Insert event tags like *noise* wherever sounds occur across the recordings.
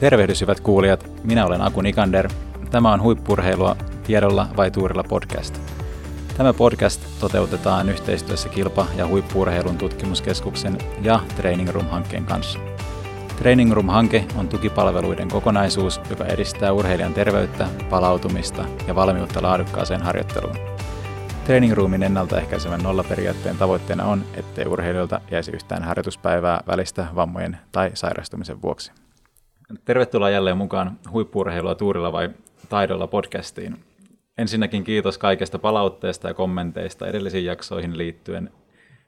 Tervehdys hyvät kuulijat, minä olen Aku Nikander. Tämä on Huippurheilua tiedolla vai tuurilla podcast. Tämä podcast toteutetaan yhteistyössä Kilpa- ja huippurheilun tutkimuskeskuksen ja Training Room-hankkeen kanssa. Training Room-hanke on tukipalveluiden kokonaisuus, joka edistää urheilijan terveyttä, palautumista ja valmiutta laadukkaaseen harjoitteluun. Training Roomin ennaltaehkäisevän nollaperiaatteen tavoitteena on, ettei urheilijoilta jäisi yhtään harjoituspäivää välistä vammojen tai sairastumisen vuoksi. Tervetuloa jälleen mukaan huippurheilua tuurilla vai taidolla podcastiin. Ensinnäkin kiitos kaikesta palautteesta ja kommenteista edellisiin jaksoihin liittyen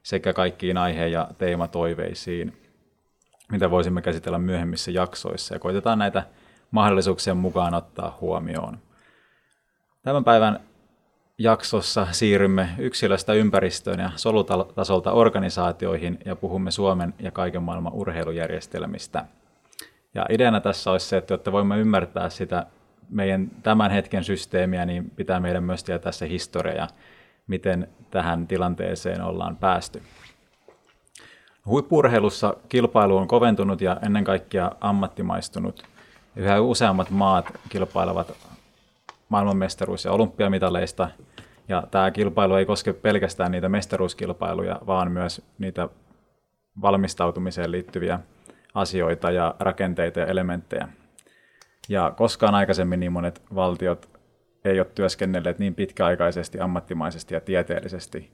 sekä kaikkiin aihe- ja teematoiveisiin, mitä voisimme käsitellä myöhemmissä jaksoissa ja koitetaan näitä mahdollisuuksien mukaan ottaa huomioon. Tämän päivän jaksossa siirrymme yksilöstä ympäristöön ja solutasolta organisaatioihin ja puhumme Suomen ja kaiken maailman urheilujärjestelmistä. Ja ideana tässä olisi se, että jotta voimme ymmärtää sitä meidän tämän hetken systeemiä, niin pitää meidän myös tietää se historia ja miten tähän tilanteeseen ollaan päästy. Huippurheilussa kilpailu on koventunut ja ennen kaikkea ammattimaistunut. Yhä useammat maat kilpailevat maailmanmestaruus- ja olympiamitaleista, ja tämä kilpailu ei koske pelkästään niitä mestaruuskilpailuja, vaan myös niitä valmistautumiseen liittyviä asioita ja rakenteita ja elementtejä. Ja koskaan aikaisemmin niin monet valtiot ei ole työskennelleet niin pitkäaikaisesti, ammattimaisesti ja tieteellisesti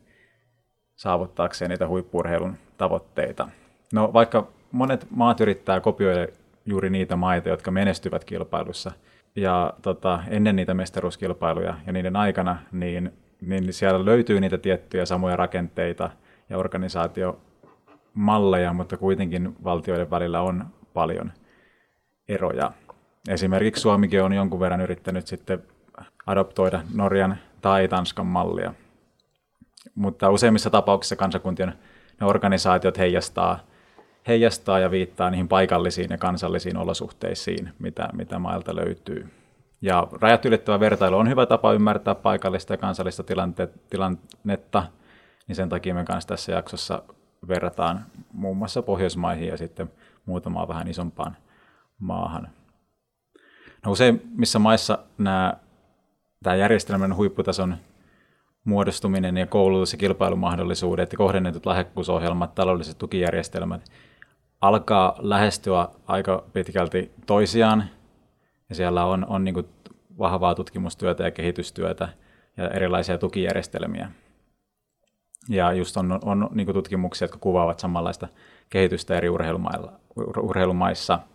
saavuttaakseen niitä huippurheilun tavoitteita. No vaikka monet maat yrittää kopioida juuri niitä maita, jotka menestyvät kilpailussa, ja tota, ennen niitä mestaruuskilpailuja ja niiden aikana, niin, niin siellä löytyy niitä tiettyjä samoja rakenteita ja organisaatiomalleja, mutta kuitenkin valtioiden välillä on paljon eroja. Esimerkiksi Suomikin on jonkun verran yrittänyt sitten adoptoida Norjan tai Tanskan mallia. Mutta useimmissa tapauksissa kansakuntien ne organisaatiot heijastaa, heijastaa ja viittaa niihin paikallisiin ja kansallisiin olosuhteisiin, mitä, mitä mailta löytyy. Ja rajat ylittävä vertailu on hyvä tapa ymmärtää paikallista ja kansallista tilannetta, niin sen takia me kanssa tässä jaksossa verrataan muun muassa Pohjoismaihin ja sitten muutamaan vähän isompaan maahan. No useimmissa maissa nämä, tämä järjestelmän huipputason muodostuminen ja koulutus- ja kilpailumahdollisuudet ja kohdennetut lahjakkuusohjelmat, taloudelliset tukijärjestelmät alkaa lähestyä aika pitkälti toisiaan. Ja siellä on, on niin vahvaa tutkimustyötä ja kehitystyötä ja erilaisia tukijärjestelmiä. Ja just on, on niin tutkimuksia, jotka kuvaavat samanlaista kehitystä eri urheilumaissa –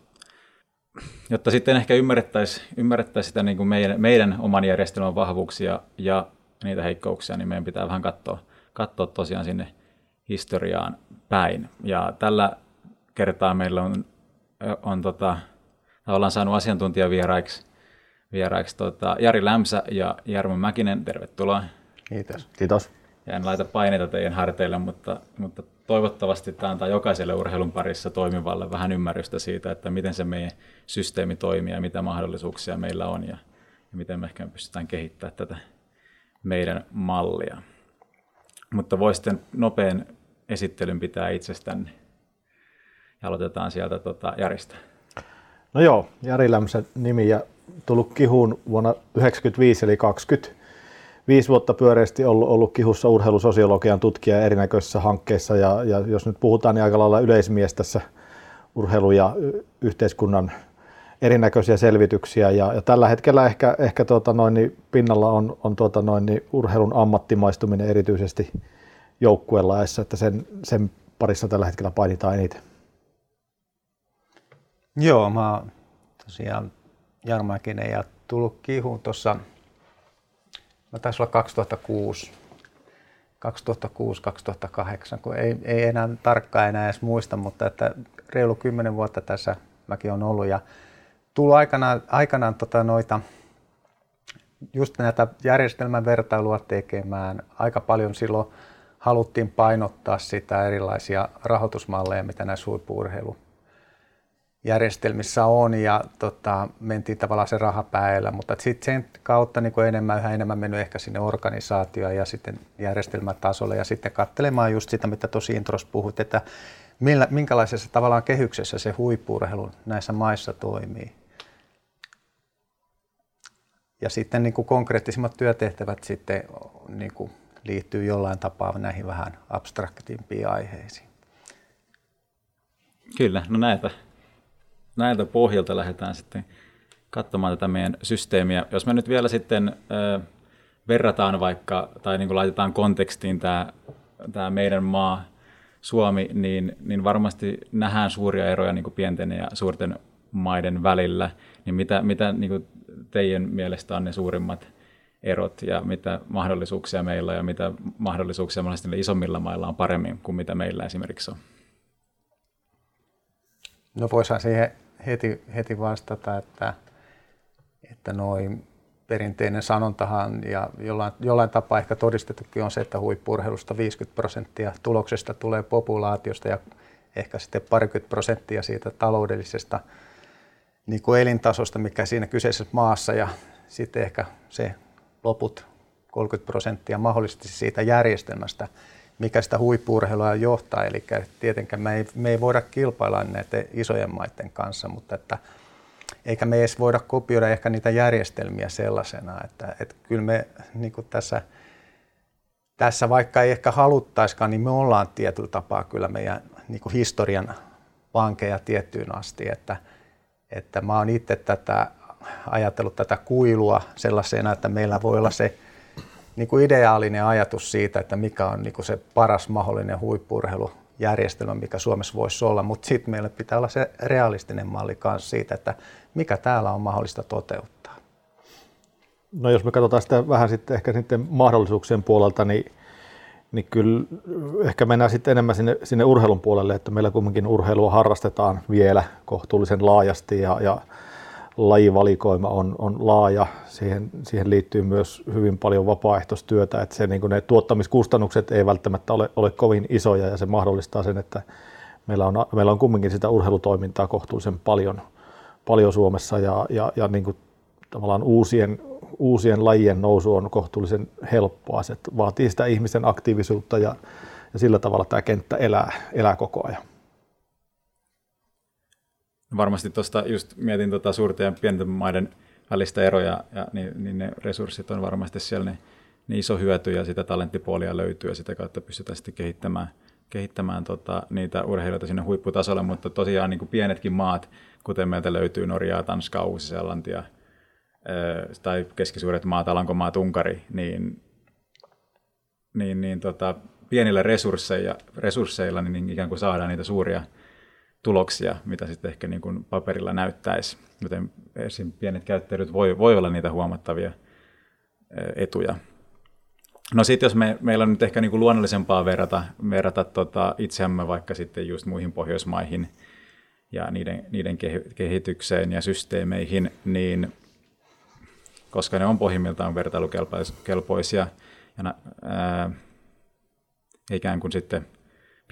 jotta sitten ehkä ymmärrettäisiin ymmärrettäisi sitä niin kuin meidän, meidän oman järjestelmän vahvuuksia ja niitä heikkouksia, niin meidän pitää vähän katsoa, katsoa tosiaan sinne historiaan päin. Ja tällä kertaa meillä on, on tota, ollaan saanut asiantuntijavieraiksi vieraiksi, tota, Jari Lämsä ja Jarmo Mäkinen. Tervetuloa. Kiitos. Kiitos. Ja en laita paineita teidän harteille, mutta, mutta toivottavasti tämä antaa jokaiselle urheilun parissa toimivalle vähän ymmärrystä siitä, että miten se meidän systeemi toimii ja mitä mahdollisuuksia meillä on ja, ja miten me ehkä pystytään kehittämään tätä meidän mallia. Mutta voisitte nopean esittelyn pitää itsestänne. Ja aloitetaan sieltä tota, Jarista. No joo, Jari Lämsä nimi ja tullut kihuun vuonna 1995 eli 20 viisi vuotta pyöreästi ollut, ollut kihussa urheilusosiologian tutkija erinäköisissä hankkeissa ja, ja jos nyt puhutaan niin aika lailla yleismies tässä urheilu- ja yhteiskunnan erinäköisiä selvityksiä ja, ja tällä hetkellä ehkä, ehkä tuota noin, niin pinnalla on, on tuota noin, niin urheilun ammattimaistuminen erityisesti joukkuelaessa, että sen, sen parissa tällä hetkellä painitaan eniten. Joo, mä tosiaan Jarmäkinen ja tullut kihuun tuossa no taisi olla 2006, 2006-2008, kun ei, ei enää tarkkaan enää edes muista, mutta että reilu kymmenen vuotta tässä mäkin on ollut ja tullut aikanaan, aikanaan tota noita, just näitä järjestelmän vertailua tekemään. Aika paljon silloin haluttiin painottaa sitä erilaisia rahoitusmalleja, mitä näissä huippuurheilu järjestelmissä on ja tota, mentiin tavallaan se rahapäällä, mutta sitten sen kautta niin kuin enemmän, yhä enemmän mennyt ehkä sinne organisaatioon ja sitten järjestelmätasolle ja sitten katselemaan just sitä, mitä tosi intros puhut, että millä, minkälaisessa tavallaan kehyksessä se huippuurheilu näissä maissa toimii. Ja sitten niin kuin konkreettisimmat työtehtävät sitten niin kuin liittyy jollain tapaa näihin vähän abstraktimpiin aiheisiin. Kyllä, no näitä, näiltä pohjalta lähdetään sitten katsomaan tätä meidän systeemiä. Jos me nyt vielä sitten verrataan vaikka, tai niin kuin laitetaan kontekstiin tämä, tämä meidän maa, Suomi, niin, niin varmasti nähdään suuria eroja niin kuin pienten ja suurten maiden välillä. Niin mitä, mitä niin kuin teidän mielestä on ne suurimmat erot ja mitä mahdollisuuksia meillä ja mitä mahdollisuuksia monesti isommilla mailla on paremmin kuin mitä meillä esimerkiksi on? No voisihan siihen heti, heti vastata, että, että noin perinteinen sanontahan ja jollain, jollain tapaa ehkä todistettukin on se, että huippurheilusta 50 prosenttia tuloksesta tulee populaatiosta ja ehkä sitten parikymmentä prosenttia siitä taloudellisesta niin kuin elintasosta, mikä siinä kyseisessä maassa ja sitten ehkä se loput 30 prosenttia mahdollisesti siitä järjestelmästä, mikä sitä huippuurheilua johtaa. Eli tietenkään me ei, me ei voida kilpailla näiden isojen maiden kanssa, mutta että eikä me edes voida kopioida ehkä niitä järjestelmiä sellaisena, että, että kyllä me niin tässä, tässä, vaikka ei ehkä haluttaiskaan, niin me ollaan tietyllä tapaa kyllä meidän niin historian vankeja tiettyyn asti, että, että mä oon itse tätä ajatellut tätä kuilua sellaisena, että meillä voi olla se niin kuin ideaalinen ajatus siitä, että mikä on niin kuin se paras mahdollinen huippurheilujärjestelmä, mikä Suomessa voisi olla, mutta sitten meillä pitää olla se realistinen malli myös siitä, että mikä täällä on mahdollista toteuttaa. No jos me katsotaan sitä vähän sitten ehkä sitten mahdollisuuksien puolelta, niin, niin kyllä ehkä mennään sitten enemmän sinne, sinne urheilun puolelle, että meillä kumminkin urheilua harrastetaan vielä kohtuullisen laajasti ja, ja lajivalikoima on, on laaja. Siihen, siihen liittyy myös hyvin paljon vapaaehtoistyötä, että se, niin ne tuottamiskustannukset ei välttämättä ole, ole kovin isoja ja se mahdollistaa sen, että meillä on, meillä on kumminkin sitä urheilutoimintaa kohtuullisen paljon, paljon Suomessa ja, ja, ja niin kuin tavallaan uusien, uusien lajien nousu on kohtuullisen helppoa. Se vaatii sitä ihmisen aktiivisuutta ja, ja sillä tavalla tämä kenttä elää, elää koko ajan. Varmasti tuosta just mietin tuota suurten ja pienten maiden välistä eroja, ja niin, niin ne resurssit on varmasti siellä ne, ne iso hyöty ja sitä talenttipuolia löytyy ja sitä kautta pystytään sitten kehittämään, kehittämään tota, niitä urheilijoita sinne huipputasolle, mutta tosiaan niin kuin pienetkin maat, kuten meiltä löytyy Norjaa, Tanskaa, Uusi-Seelantia tai keskisuuret maat, Alankomaat, Unkari, niin, niin, niin tota, pienillä resursseilla, resursseilla niin ikään kuin saadaan niitä suuria tuloksia, mitä sitten ehkä niin kuin paperilla näyttäisi. Joten esim. pienet käyttäjät voi, voi olla niitä huomattavia etuja. No sitten jos me, meillä on nyt ehkä niin kuin luonnollisempaa verrata, verrata tota itseämme vaikka sitten just muihin Pohjoismaihin ja niiden, niiden kehitykseen ja systeemeihin, niin koska ne on pohjimmiltaan vertailukelpoisia ja ää, ikään kuin sitten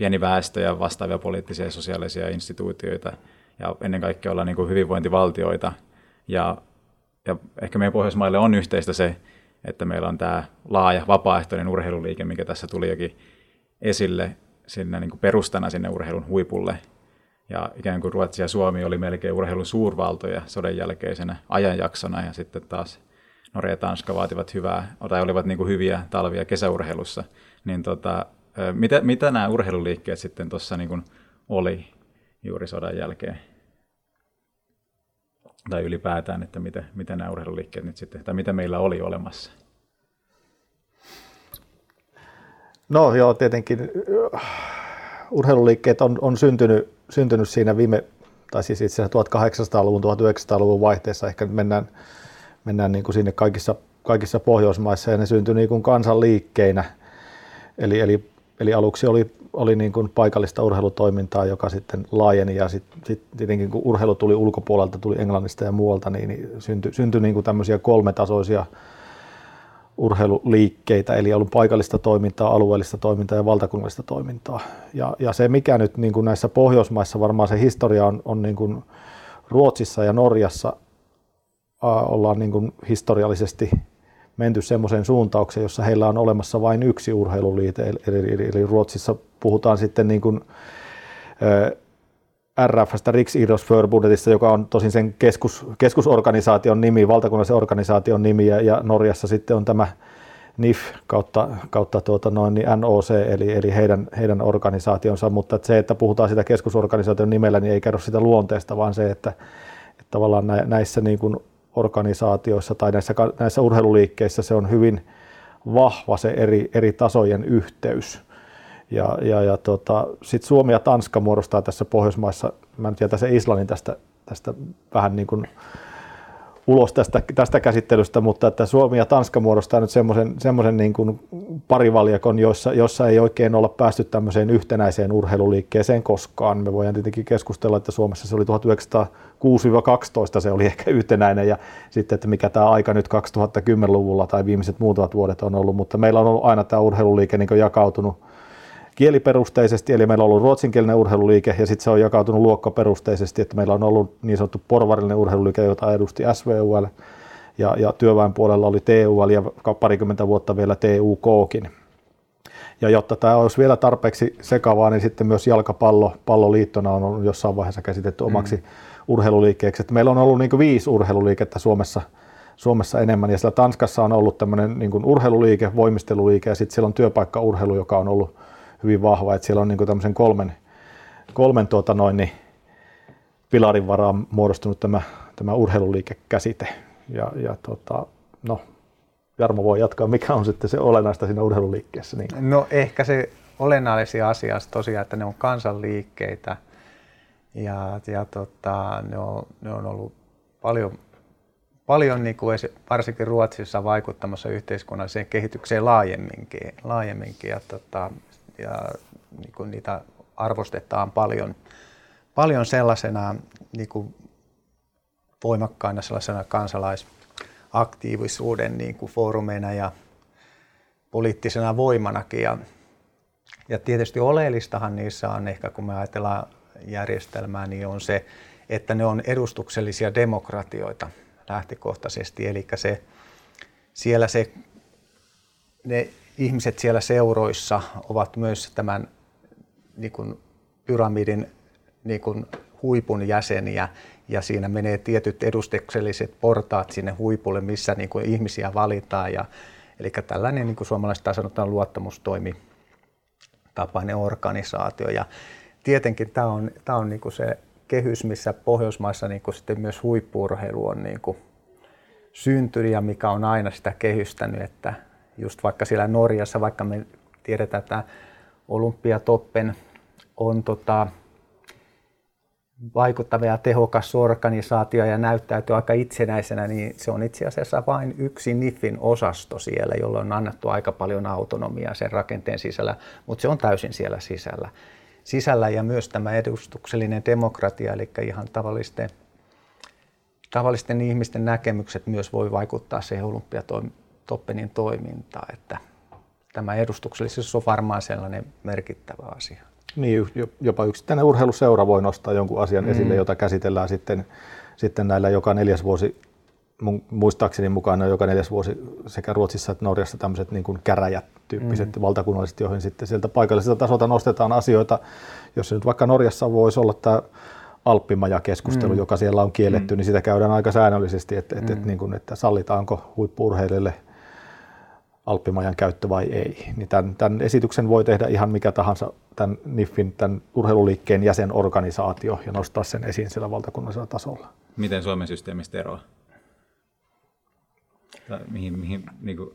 pieni väestö ja vastaavia poliittisia ja sosiaalisia instituutioita ja ennen kaikkea olla niin kuin hyvinvointivaltioita. Ja, ja ehkä meidän Pohjoismaille on yhteistä se, että meillä on tämä laaja vapaaehtoinen urheiluliike, mikä tässä tuli jokin esille sinne niin kuin perustana sinne urheilun huipulle. Ja ikään kuin Ruotsi ja Suomi oli melkein urheilun suurvaltoja sodan jälkeisenä ajanjaksona ja sitten taas Norja ja Tanska vaativat hyvää, tai olivat niin kuin hyviä talvia kesäurheilussa, niin tota, mitä, mitä nämä urheiluliikkeet sitten tuossa niin oli juuri sodan jälkeen? Tai ylipäätään, että mitä, mitä nämä urheiluliikkeet nyt sitten, tai mitä meillä oli olemassa? No joo, tietenkin urheiluliikkeet on, on syntynyt, syntynyt siinä viime, tai siis itse asiassa 1800-luvun, 1900-luvun vaihteessa, ehkä mennään, mennään niin kuin sinne kaikissa, kaikissa Pohjoismaissa, ja ne syntyi niin kuin kansanliikkeinä, eli, eli Eli aluksi oli, oli niin kuin paikallista urheilutoimintaa, joka sitten laajeni ja sitten sit tietenkin kun urheilu tuli ulkopuolelta, tuli Englannista ja muualta, niin, niin syntyi, syntyi niin kuin tämmöisiä kolmetasoisia urheiluliikkeitä, eli ollut paikallista toimintaa, alueellista toimintaa ja valtakunnallista toimintaa. Ja, ja se mikä nyt niin kuin näissä Pohjoismaissa varmaan se historia on, on niin kuin Ruotsissa ja Norjassa ollaan niin kuin historiallisesti menty semmoiseen suuntaukseen, jossa heillä on olemassa vain yksi urheiluliite, eli, eli, eli Ruotsissa puhutaan sitten niin kuin RFstä, Riksidrottsförbundetista, joka on tosin sen keskus, keskusorganisaation nimi, valtakunnallisen organisaation nimi, ja, ja Norjassa sitten on tämä NIF kautta, kautta tuota noin, niin NOC, eli, eli heidän, heidän organisaationsa, mutta että se, että puhutaan sitä keskusorganisaation nimellä, niin ei kerro sitä luonteesta, vaan se, että, että tavallaan näissä niin kuin organisaatioissa tai näissä, näissä urheiluliikkeissä se on hyvin vahva se eri, eri tasojen yhteys. Ja, ja, ja tota, sitten Suomi ja Tanska muodostaa tässä Pohjoismaissa, mä en tiedä se Islannin tästä, tästä vähän niin kuin ulos tästä, tästä käsittelystä, mutta että Suomi ja Tanska muodostaa nyt semmoisen, semmoisen niin kuin parivaljakon, jossa, jossa ei oikein olla päästy tämmöiseen yhtenäiseen urheiluliikkeeseen koskaan. Me voidaan tietenkin keskustella, että Suomessa se oli 1906-12 se oli ehkä yhtenäinen ja sitten, että mikä tämä aika nyt 2010-luvulla tai viimeiset muutamat vuodet on ollut, mutta meillä on ollut aina tämä urheiluliike niin jakautunut kieliperusteisesti, eli meillä on ollut ruotsinkielinen urheiluliike ja sitten se on jakautunut luokkaperusteisesti, että meillä on ollut niin sanottu porvarillinen urheiluliike, jota edusti SVUL ja, ja työväen puolella oli TUL ja parikymmentä vuotta vielä TUKkin. Ja jotta tämä olisi vielä tarpeeksi sekavaa, niin sitten myös jalkapallo palloliittona on ollut jossain vaiheessa käsitetty omaksi mm. urheiluliikkeeksi. Että meillä on ollut niin viisi urheiluliikettä Suomessa, Suomessa enemmän, ja siellä Tanskassa on ollut tämmöinen niin urheiluliike, voimisteluliike, ja sitten siellä on työpaikkaurheilu, joka on ollut hyvin vahva, että siellä on niin tämmöisen kolmen, kolmen tuota noin, niin pilarin varaan muodostunut tämä, tämä urheiluliikekäsite. Ja, ja tota, no, Jarmo voi jatkaa, mikä on sitten se olennaista siinä urheiluliikkeessä? Niin. No ehkä se olennaisin asia on tosiaan, että ne on kansanliikkeitä ja, ja tota, ne, on, ne on ollut paljon, paljon niin kuin varsinkin Ruotsissa vaikuttamassa yhteiskunnalliseen kehitykseen laajemminkin. laajemminkin ja tota, ja niin kuin niitä arvostetaan paljon, paljon sellaisena niin kuin voimakkaina sellaisena kansalaisaktiivisuuden niin kuin foorumeina ja poliittisena voimanakin. Ja, ja tietysti oleellistahan niissä on ehkä, kun me ajatellaan järjestelmää, niin on se, että ne on edustuksellisia demokratioita lähtökohtaisesti. Eli se, siellä se, ne ihmiset siellä seuroissa ovat myös tämän niin kuin pyramidin niin kuin huipun jäseniä ja siinä menee tietyt edustukselliset portaat sinne huipulle, missä niin kuin ihmisiä valitaan. Ja, eli tällainen niin kuin sanotaan luottamustoimi tapainen organisaatio. Ja tietenkin tämä on, tämä on niin kuin se kehys, missä Pohjoismaissa niin kuin sitten myös huippuurheilu on niin kuin syntynyt ja mikä on aina sitä kehystänyt, että just vaikka siellä Norjassa, vaikka me tiedetään, että Olympiatoppen on tota, vaikuttava ja tehokas organisaatio ja näyttäytyy aika itsenäisenä, niin se on itse asiassa vain yksi NIFin osasto siellä, jolle on annettu aika paljon autonomiaa sen rakenteen sisällä, mutta se on täysin siellä sisällä. Sisällä ja myös tämä edustuksellinen demokratia, eli ihan tavallisten, tavallisten ihmisten näkemykset myös voi vaikuttaa siihen olympiatoimintaan Toppenin toimintaa, että tämä edustuksellisuus on varmaan sellainen merkittävä asia. Niin, jopa yksittäinen urheiluseura voi nostaa jonkun asian mm. esille, jota käsitellään sitten, sitten näillä joka neljäs vuosi, muistaakseni mukaan joka neljäs vuosi sekä Ruotsissa että Norjassa tämmöiset niin kuin käräjät tyyppiset mm. valtakunnalliset, joihin sitten sieltä paikalliselta tasolta nostetaan asioita, jos se nyt vaikka Norjassa voisi olla tämä Alppimaja-keskustelu, mm. joka siellä on kielletty, mm. niin sitä käydään aika säännöllisesti, että, että, mm. että, niin kuin, että sallitaanko huippuurheilijoille – Alppimajan käyttö vai ei. Niin tämän, tämän esityksen voi tehdä ihan mikä tahansa tämän NIFin, tämän urheiluliikkeen jäsenorganisaatio ja nostaa sen esiin sillä valtakunnallisella tasolla. Miten Suomen systeemistä eroaa? mihin, mihin, niin kuin,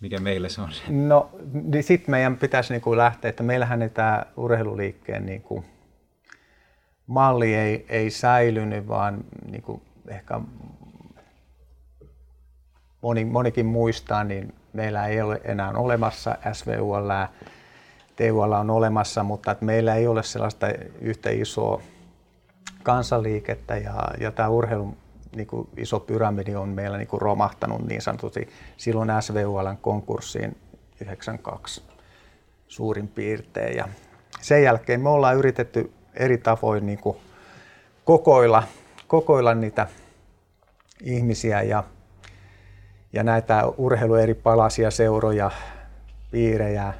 mikä meille se on? No niin sitten meidän pitäisi niin kuin lähteä, että meillähän ei tämä urheiluliikkeen niin kuin, malli ei, ei säilynyt, vaan niin kuin, ehkä moni, monikin muistaa, niin meillä ei ole enää olemassa SVUL, TUL on olemassa, mutta että meillä ei ole sellaista yhtä isoa kansanliikettä ja, ja tämä urheilun niin kuin iso pyramidi on meillä niin kuin romahtanut niin sanotusti silloin SVULn konkurssiin 92 suurin piirtein. Ja sen jälkeen me ollaan yritetty eri tavoin niin kuin kokoilla, kokoilla niitä ihmisiä ja ja näitä urheilu eri palasia, seuroja, piirejä,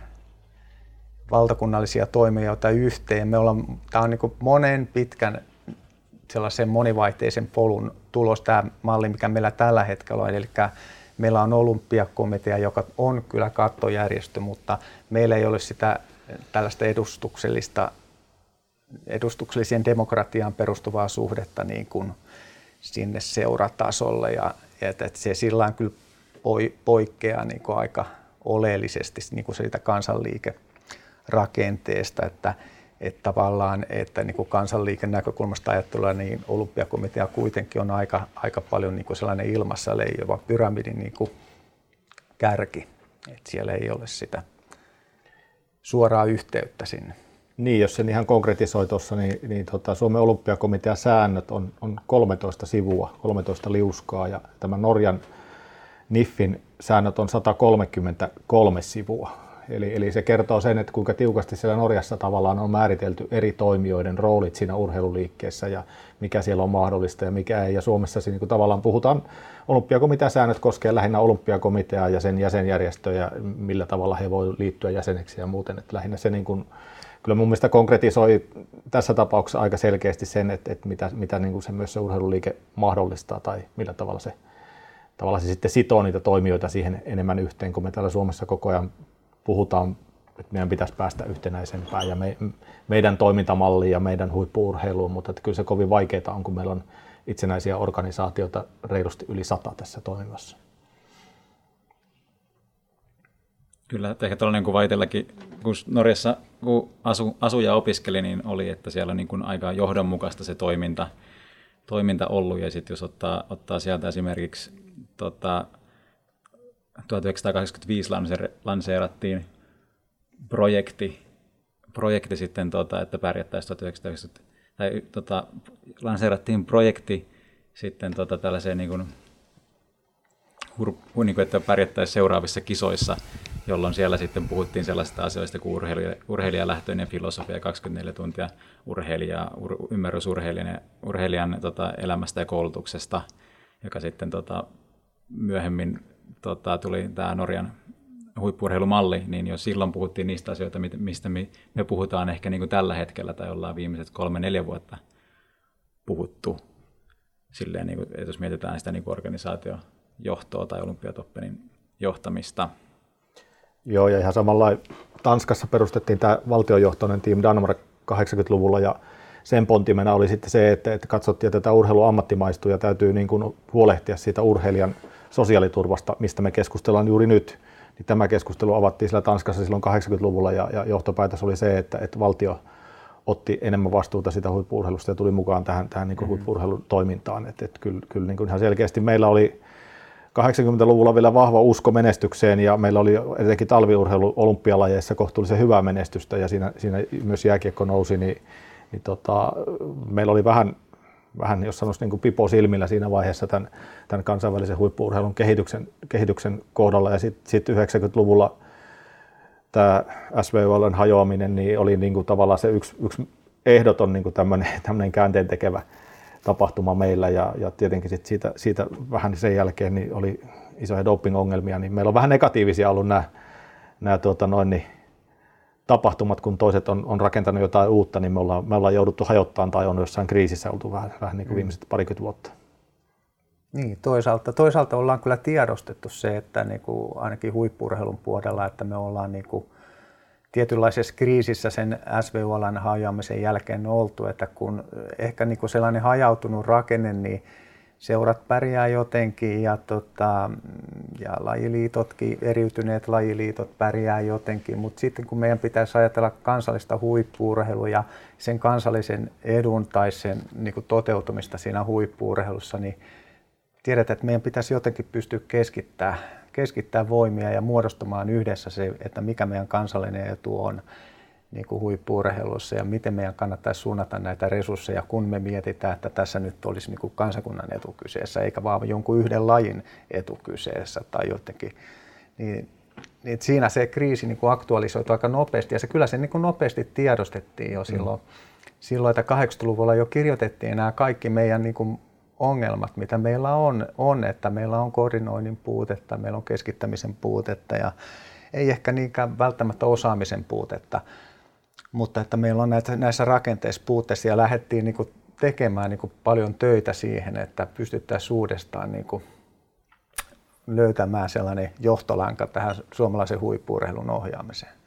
valtakunnallisia toimijoita yhteen. Me ollaan, tämä on niin monen pitkän sellaisen monivaihteisen polun tulos tämä malli, mikä meillä tällä hetkellä on. Eli meillä on olympiakomitea, joka on kyllä kattojärjestö, mutta meillä ei ole sitä tällaista edustuksellista, edustukselliseen demokratiaan perustuvaa suhdetta niin kuin sinne seuratasolle. Ja, että se sillä kyllä poikkeaa niin kuin aika oleellisesti niin kuin siitä kansanliikerakenteesta, että, että tavallaan, että niin kuin kansanliiken näkökulmasta ajattelua, niin olympiakomitea kuitenkin on aika, aika paljon niin kuin sellainen ilmassa leijova pyramidin niin kuin kärki, että siellä ei ole sitä suoraa yhteyttä sinne. Niin, jos sen ihan konkretisoi tuossa, niin, niin tota, Suomen olympiakomitean säännöt on, on 13 sivua, 13 liuskaa ja tämä Norjan NIFin säännöt on 133 sivua. Eli, eli se kertoo sen, että kuinka tiukasti siellä Norjassa tavallaan on määritelty eri toimijoiden roolit siinä urheiluliikkeessä ja mikä siellä on mahdollista ja mikä ei. Ja Suomessa niin tavallaan puhutaan, olympiakomitean säännöt koskee lähinnä olympiakomiteaa ja sen jäsenjärjestöjä, millä tavalla he voivat liittyä jäseneksi ja muuten. Että lähinnä se niin kuin, kyllä mun mielestä konkretisoi tässä tapauksessa aika selkeästi sen, että, että mitä, mitä niin kuin se myös se urheiluliike mahdollistaa tai millä tavalla se, tavalla se sitten sitoo niitä toimijoita siihen enemmän yhteen, kun me täällä Suomessa koko ajan puhutaan, että meidän pitäisi päästä yhtenäisempään ja me, meidän toimintamalliin ja meidän huippuurheiluun, mutta että kyllä se kovin vaikeaa on, kun meillä on itsenäisiä organisaatioita reilusti yli sata tässä toimimassa. Kyllä, ehkä tällainen kuva itselläkin, kun Norjassa kun asu, asu ja opiskeli, niin oli, että siellä on niin kuin aika johdonmukaista se toiminta, toiminta ollut. Ja sitten jos ottaa, ottaa sieltä esimerkiksi tota, 1985 lanseerattiin projekti, projekti sitten, tota, että pärjättäisiin 1990, tai tota, lanseerattiin projekti sitten tota, tällaiseen niin kuin, niin kuin, että pärjättäisiin seuraavissa kisoissa, jolloin siellä sitten puhuttiin sellaisista asioista kuin urheilija, urheilijalähtöinen filosofia, 24 tuntia urheilija, ur, ymmärrys urheilijan, urheilijan tota, elämästä ja koulutuksesta, joka sitten tota, myöhemmin tota, tuli tämä Norjan huippurheilumalli, niin jo silloin puhuttiin niistä asioista, mistä me puhutaan ehkä niin kuin tällä hetkellä tai ollaan viimeiset kolme-neljä vuotta puhuttu. Silleen, niin kuin, että jos mietitään sitä niin organisaatiojohtoa tai olympiatoppenin johtamista. Joo, ja ihan samalla Tanskassa perustettiin tämä valtiojohtoinen Team Danmark 80-luvulla ja sen pontimena oli sitten se, että, että katsottiin, että tätä urheilu ammattimaistuu ja täytyy niin kuin huolehtia siitä urheilijan sosiaaliturvasta, mistä me keskustellaan juuri nyt. Niin tämä keskustelu avattiin sillä Tanskassa silloin 80-luvulla ja, ja johtopäätös oli se, että, että valtio otti enemmän vastuuta sitä huippuurheilusta ja tuli mukaan tähän, tähän niin mm-hmm. huippuurheilutoimintaan. Et, et kyllä, kyllä niin kuin ihan selkeästi meillä oli 80-luvulla vielä vahva usko menestykseen ja meillä oli etenkin talviurheilu olympialajeissa kohtuullisen hyvää menestystä ja siinä, siinä myös jääkiekko nousi, niin, niin tota, meillä oli vähän vähän, jos sanoisi niin kuin pipo silmillä siinä vaiheessa tämän, tämän kansainvälisen huippuurheilun kehityksen, kehityksen kohdalla. Ja sitten sit 90-luvulla tämä SVOLn hajoaminen niin oli niin kuin tavallaan se yksi, yksi ehdoton niin kuin tämmöinen, tämmöinen käänteen tekevä tapahtuma meillä. Ja, ja tietenkin sit siitä, siitä vähän sen jälkeen niin oli isoja doping-ongelmia, niin meillä on vähän negatiivisia ollut nämä, nämä tuota noin, niin tapahtumat, kun toiset on, on rakentanut jotain uutta, niin me ollaan, me ollaan jouduttu hajottamaan tai on jossain kriisissä oltu vähän, vähän niin kuin mm. viimeiset parikymmentä vuotta. Niin, toisaalta, toisaalta ollaan kyllä tiedostettu se, että niin kuin ainakin huippurheilun puolella, että me ollaan niin kuin tietynlaisessa kriisissä sen SVU-alan hajaamisen jälkeen oltu, että kun ehkä niin kuin sellainen hajautunut rakenne, niin seurat pärjää jotenkin ja, tota, ja lajiliitotkin, eriytyneet lajiliitot pärjää jotenkin, mutta sitten kun meidän pitäisi ajatella kansallista huippuurheilua ja sen kansallisen edun tai sen niin kuin toteutumista siinä huippuurheilussa, niin tiedetään, että meidän pitäisi jotenkin pystyä keskittämään, keskittää voimia ja muodostamaan yhdessä se, että mikä meidän kansallinen etu on niin kuin huippuurheilussa ja miten meidän kannattaisi suunnata näitä resursseja, kun me mietitään, että tässä nyt olisi niin kuin kansakunnan etu kyseessä, eikä vaan jonkun yhden lajin etu kyseessä tai jotenkin. Niin, niin siinä se kriisi niin kuin aktualisoitu aika nopeasti ja se kyllä se niin kuin nopeasti tiedostettiin jo silloin, mm. silloin, että 80-luvulla jo kirjoitettiin nämä kaikki meidän niin kuin ongelmat, mitä meillä on, on, että meillä on koordinoinnin puutetta, meillä on keskittämisen puutetta ja ei ehkä niinkään välttämättä osaamisen puutetta, mutta että meillä on näitä, näissä rakenteissa puutteissa ja lähdettiin niin kuin tekemään niin kuin paljon töitä siihen, että pystyttäisiin uudestaan niin kuin löytämään sellainen johtolanka tähän suomalaisen huippuurheilun ohjaamiseen.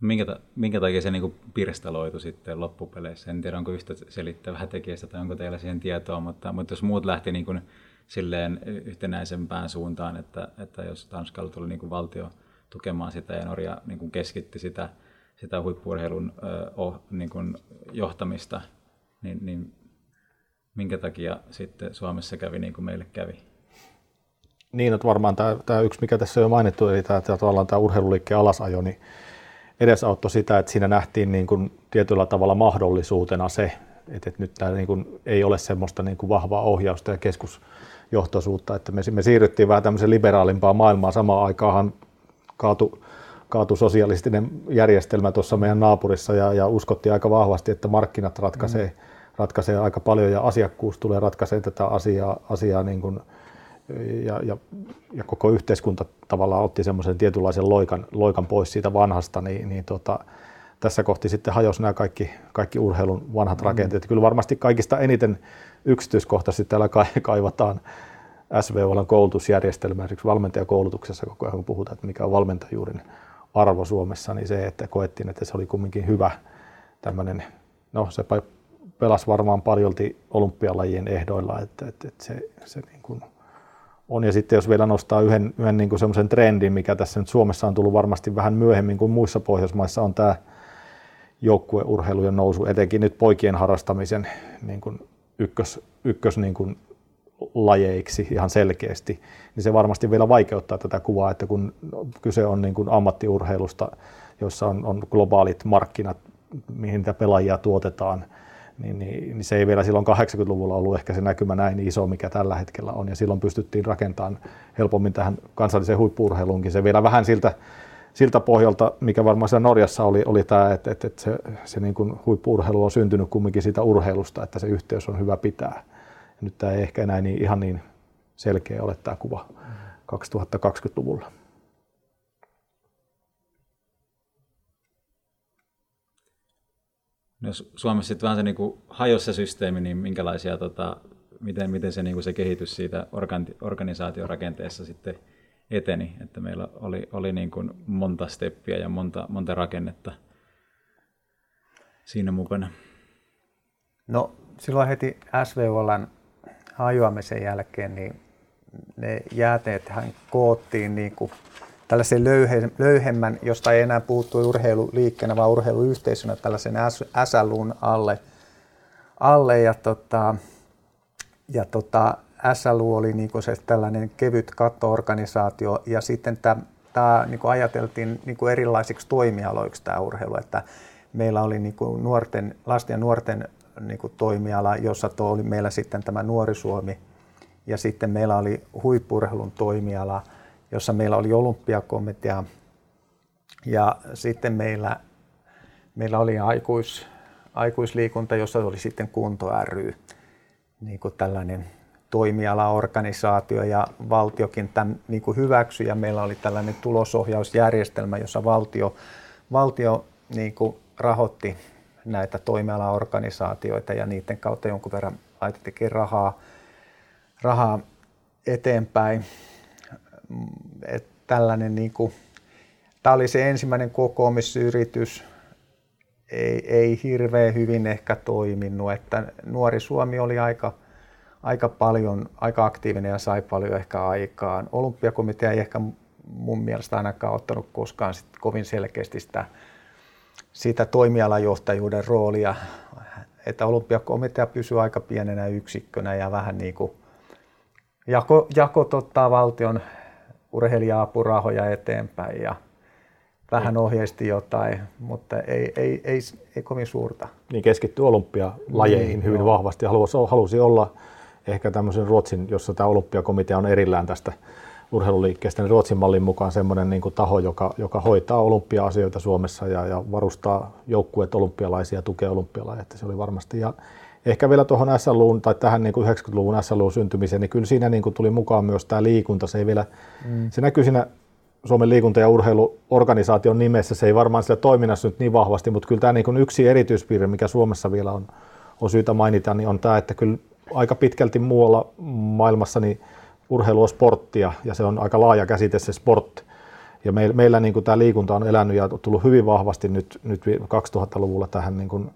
Minkä, minkä takia se niin pirstaloitu sitten loppupeleissä? En tiedä, onko yhtä selittävää tekijästä tai onko teillä siihen tietoa, mutta, mutta jos muut lähti niin kuin silleen yhtenäisempään suuntaan, että, että jos Tanskalla tuli niin kuin valtio tukemaan sitä ja Norja niin kuin keskitti sitä, sitä huippuurheilun oh, niin kuin johtamista, niin, niin minkä takia sitten Suomessa kävi niin kuin meille kävi? Niin, että varmaan tämä, tämä yksi, mikä tässä on jo mainittu, eli tämä, tämä, tämä urheiluliikkeen alasajo, niin edesauttoi sitä, että siinä nähtiin niin kuin tietyllä tavalla mahdollisuutena se, että, että nyt tämä niin kuin ei ole semmoista niin kuin vahvaa ohjausta ja keskusjohtoisuutta, että me, me siirryttiin vähän tämmöisen liberaalimpaan maailmaan. Samaan aikaan kaatu, kaatu sosialistinen järjestelmä tuossa meidän naapurissa ja, ja uskottiin aika vahvasti, että markkinat ratkaisee, mm. ratkaisee aika paljon ja asiakkuus tulee ratkaisemaan tätä asiaa, asiaa niin kuin, ja, ja, ja koko yhteiskunta tavallaan otti semmoisen tietynlaisen loikan, loikan pois siitä vanhasta, niin, niin tota, tässä kohti sitten hajosi nämä kaikki, kaikki urheilun vanhat mm. rakenteet. Kyllä varmasti kaikista eniten yksityiskohtaisesti täällä kaivataan SVOLan koulutusjärjestelmää, esimerkiksi valmentajakoulutuksessa koko ajan kun puhutaan, että mikä on valmentajuuden arvo Suomessa, niin se, että koettiin, että se oli kumminkin hyvä tämmöinen, no se pelasi varmaan paljolti olympialajien ehdoilla, että, että, että se, se niin kuin on. Ja sitten jos vielä nostaa yhden, yhden niin semmoisen trendin, mikä tässä nyt Suomessa on tullut varmasti vähän myöhemmin kuin muissa Pohjoismaissa, on tämä joukkueurheilujen nousu, etenkin nyt poikien harrastamisen niin kuin ykkös, ykkös niin kuin lajeiksi ihan selkeästi, niin se varmasti vielä vaikeuttaa tätä kuvaa, että kun kyse on niin kuin ammattiurheilusta, jossa on, on globaalit markkinat, mihin niitä pelaajia tuotetaan, niin, niin, niin se ei vielä silloin 80-luvulla ollut ehkä se näkymä näin iso, mikä tällä hetkellä on. Ja silloin pystyttiin rakentamaan helpommin tähän kansalliseen huippuurheiluunkin. Se vielä vähän siltä, siltä pohjalta, mikä varmaan siellä Norjassa oli, oli tämä, että, että, että se, se niin kuin huippuurheilu on syntynyt kumminkin siitä urheilusta, että se yhteys on hyvä pitää. Ja nyt tämä ei ehkä enää niin, ihan niin selkeä ole tämä kuva 2020-luvulla. Jos Suomessa sitten vähän se niin hajosi se systeemi, niin minkälaisia, tota, miten, miten se, niin se kehitys siitä organisaatiorakenteessa sitten eteni, että meillä oli, oli niin kuin monta steppiä ja monta, monta rakennetta siinä mukana. No silloin heti SVOLn hajoamisen jälkeen, niin ne jääteet hän koottiin niin kuin tällaisen löyhe, löyhemmän, josta ei enää puuttu urheiluliikkeenä, vaan urheiluyhteisönä tällaisen SLUn alle. alle ja tota, ja tota, SLU oli niin se tällainen kevyt kattoorganisaatio ja sitten tämä niin ajateltiin niin erilaisiksi toimialoiksi tämä urheilu, että meillä oli niin nuorten, lasten ja nuorten niin toimiala, jossa oli meillä sitten tämä Nuori Suomi ja sitten meillä oli huippurheilun toimiala – jossa meillä oli olympiakomitea ja sitten meillä, meillä oli aikuis, aikuisliikunta, jossa oli sitten kunto ry, niin kuin tällainen toimialaorganisaatio ja valtiokin tämän niin kuin hyväksyi. Ja meillä oli tällainen tulosohjausjärjestelmä, jossa valtio, valtio niin kuin rahoitti näitä toimialaorganisaatioita ja niiden kautta jonkun verran laitettiin rahaa, rahaa eteenpäin että tällainen niin kuin, tämä oli se ensimmäinen kokoomisyritys, ei, ei hirveän hyvin ehkä toiminut, että nuori Suomi oli aika, aika paljon, aika aktiivinen ja sai paljon ehkä aikaan. Olympiakomitea ei ehkä mun mielestä ainakaan ottanut koskaan sit kovin selkeästi sitä, sitä toimialajohtajuuden roolia, että olympiakomitea pysyy aika pienenä yksikkönä ja vähän niin kuin jako, jako tota, valtion urheilija-apurahoja eteenpäin ja vähän ohjeisti jotain, mutta ei, ei, ei, ei kovin suurta. Niin keskittyi olympialajeihin niin, hyvin joo. vahvasti. Halusi, halusi olla ehkä tämmöisen Ruotsin, jossa tämä olympiakomitea on erillään tästä urheiluliikkeestä, niin Ruotsin mallin mukaan semmoinen niin kuin taho, joka, joka hoitaa olympia-asioita Suomessa ja, ja varustaa joukkueet olympialaisia ja tukee olympialaisia. Se oli varmasti. Ja ehkä vielä tuohon SLUun tai tähän niin kuin 90-luvun SLUun syntymiseen, niin kyllä siinä niin kuin tuli mukaan myös tämä liikunta. Se, ei vielä, mm. se näkyy siinä Suomen liikunta- ja urheiluorganisaation nimessä. Se ei varmaan sitä toiminnassa nyt niin vahvasti, mutta kyllä tämä niin yksi erityispiirre, mikä Suomessa vielä on, on syytä mainita, niin on tämä, että kyllä aika pitkälti muualla maailmassa niin urheilu on sporttia ja se on aika laaja käsite se sport. Ja meillä, meillä niin kuin tämä liikunta on elänyt ja tullut hyvin vahvasti nyt, nyt 2000-luvulla tähän niin kuin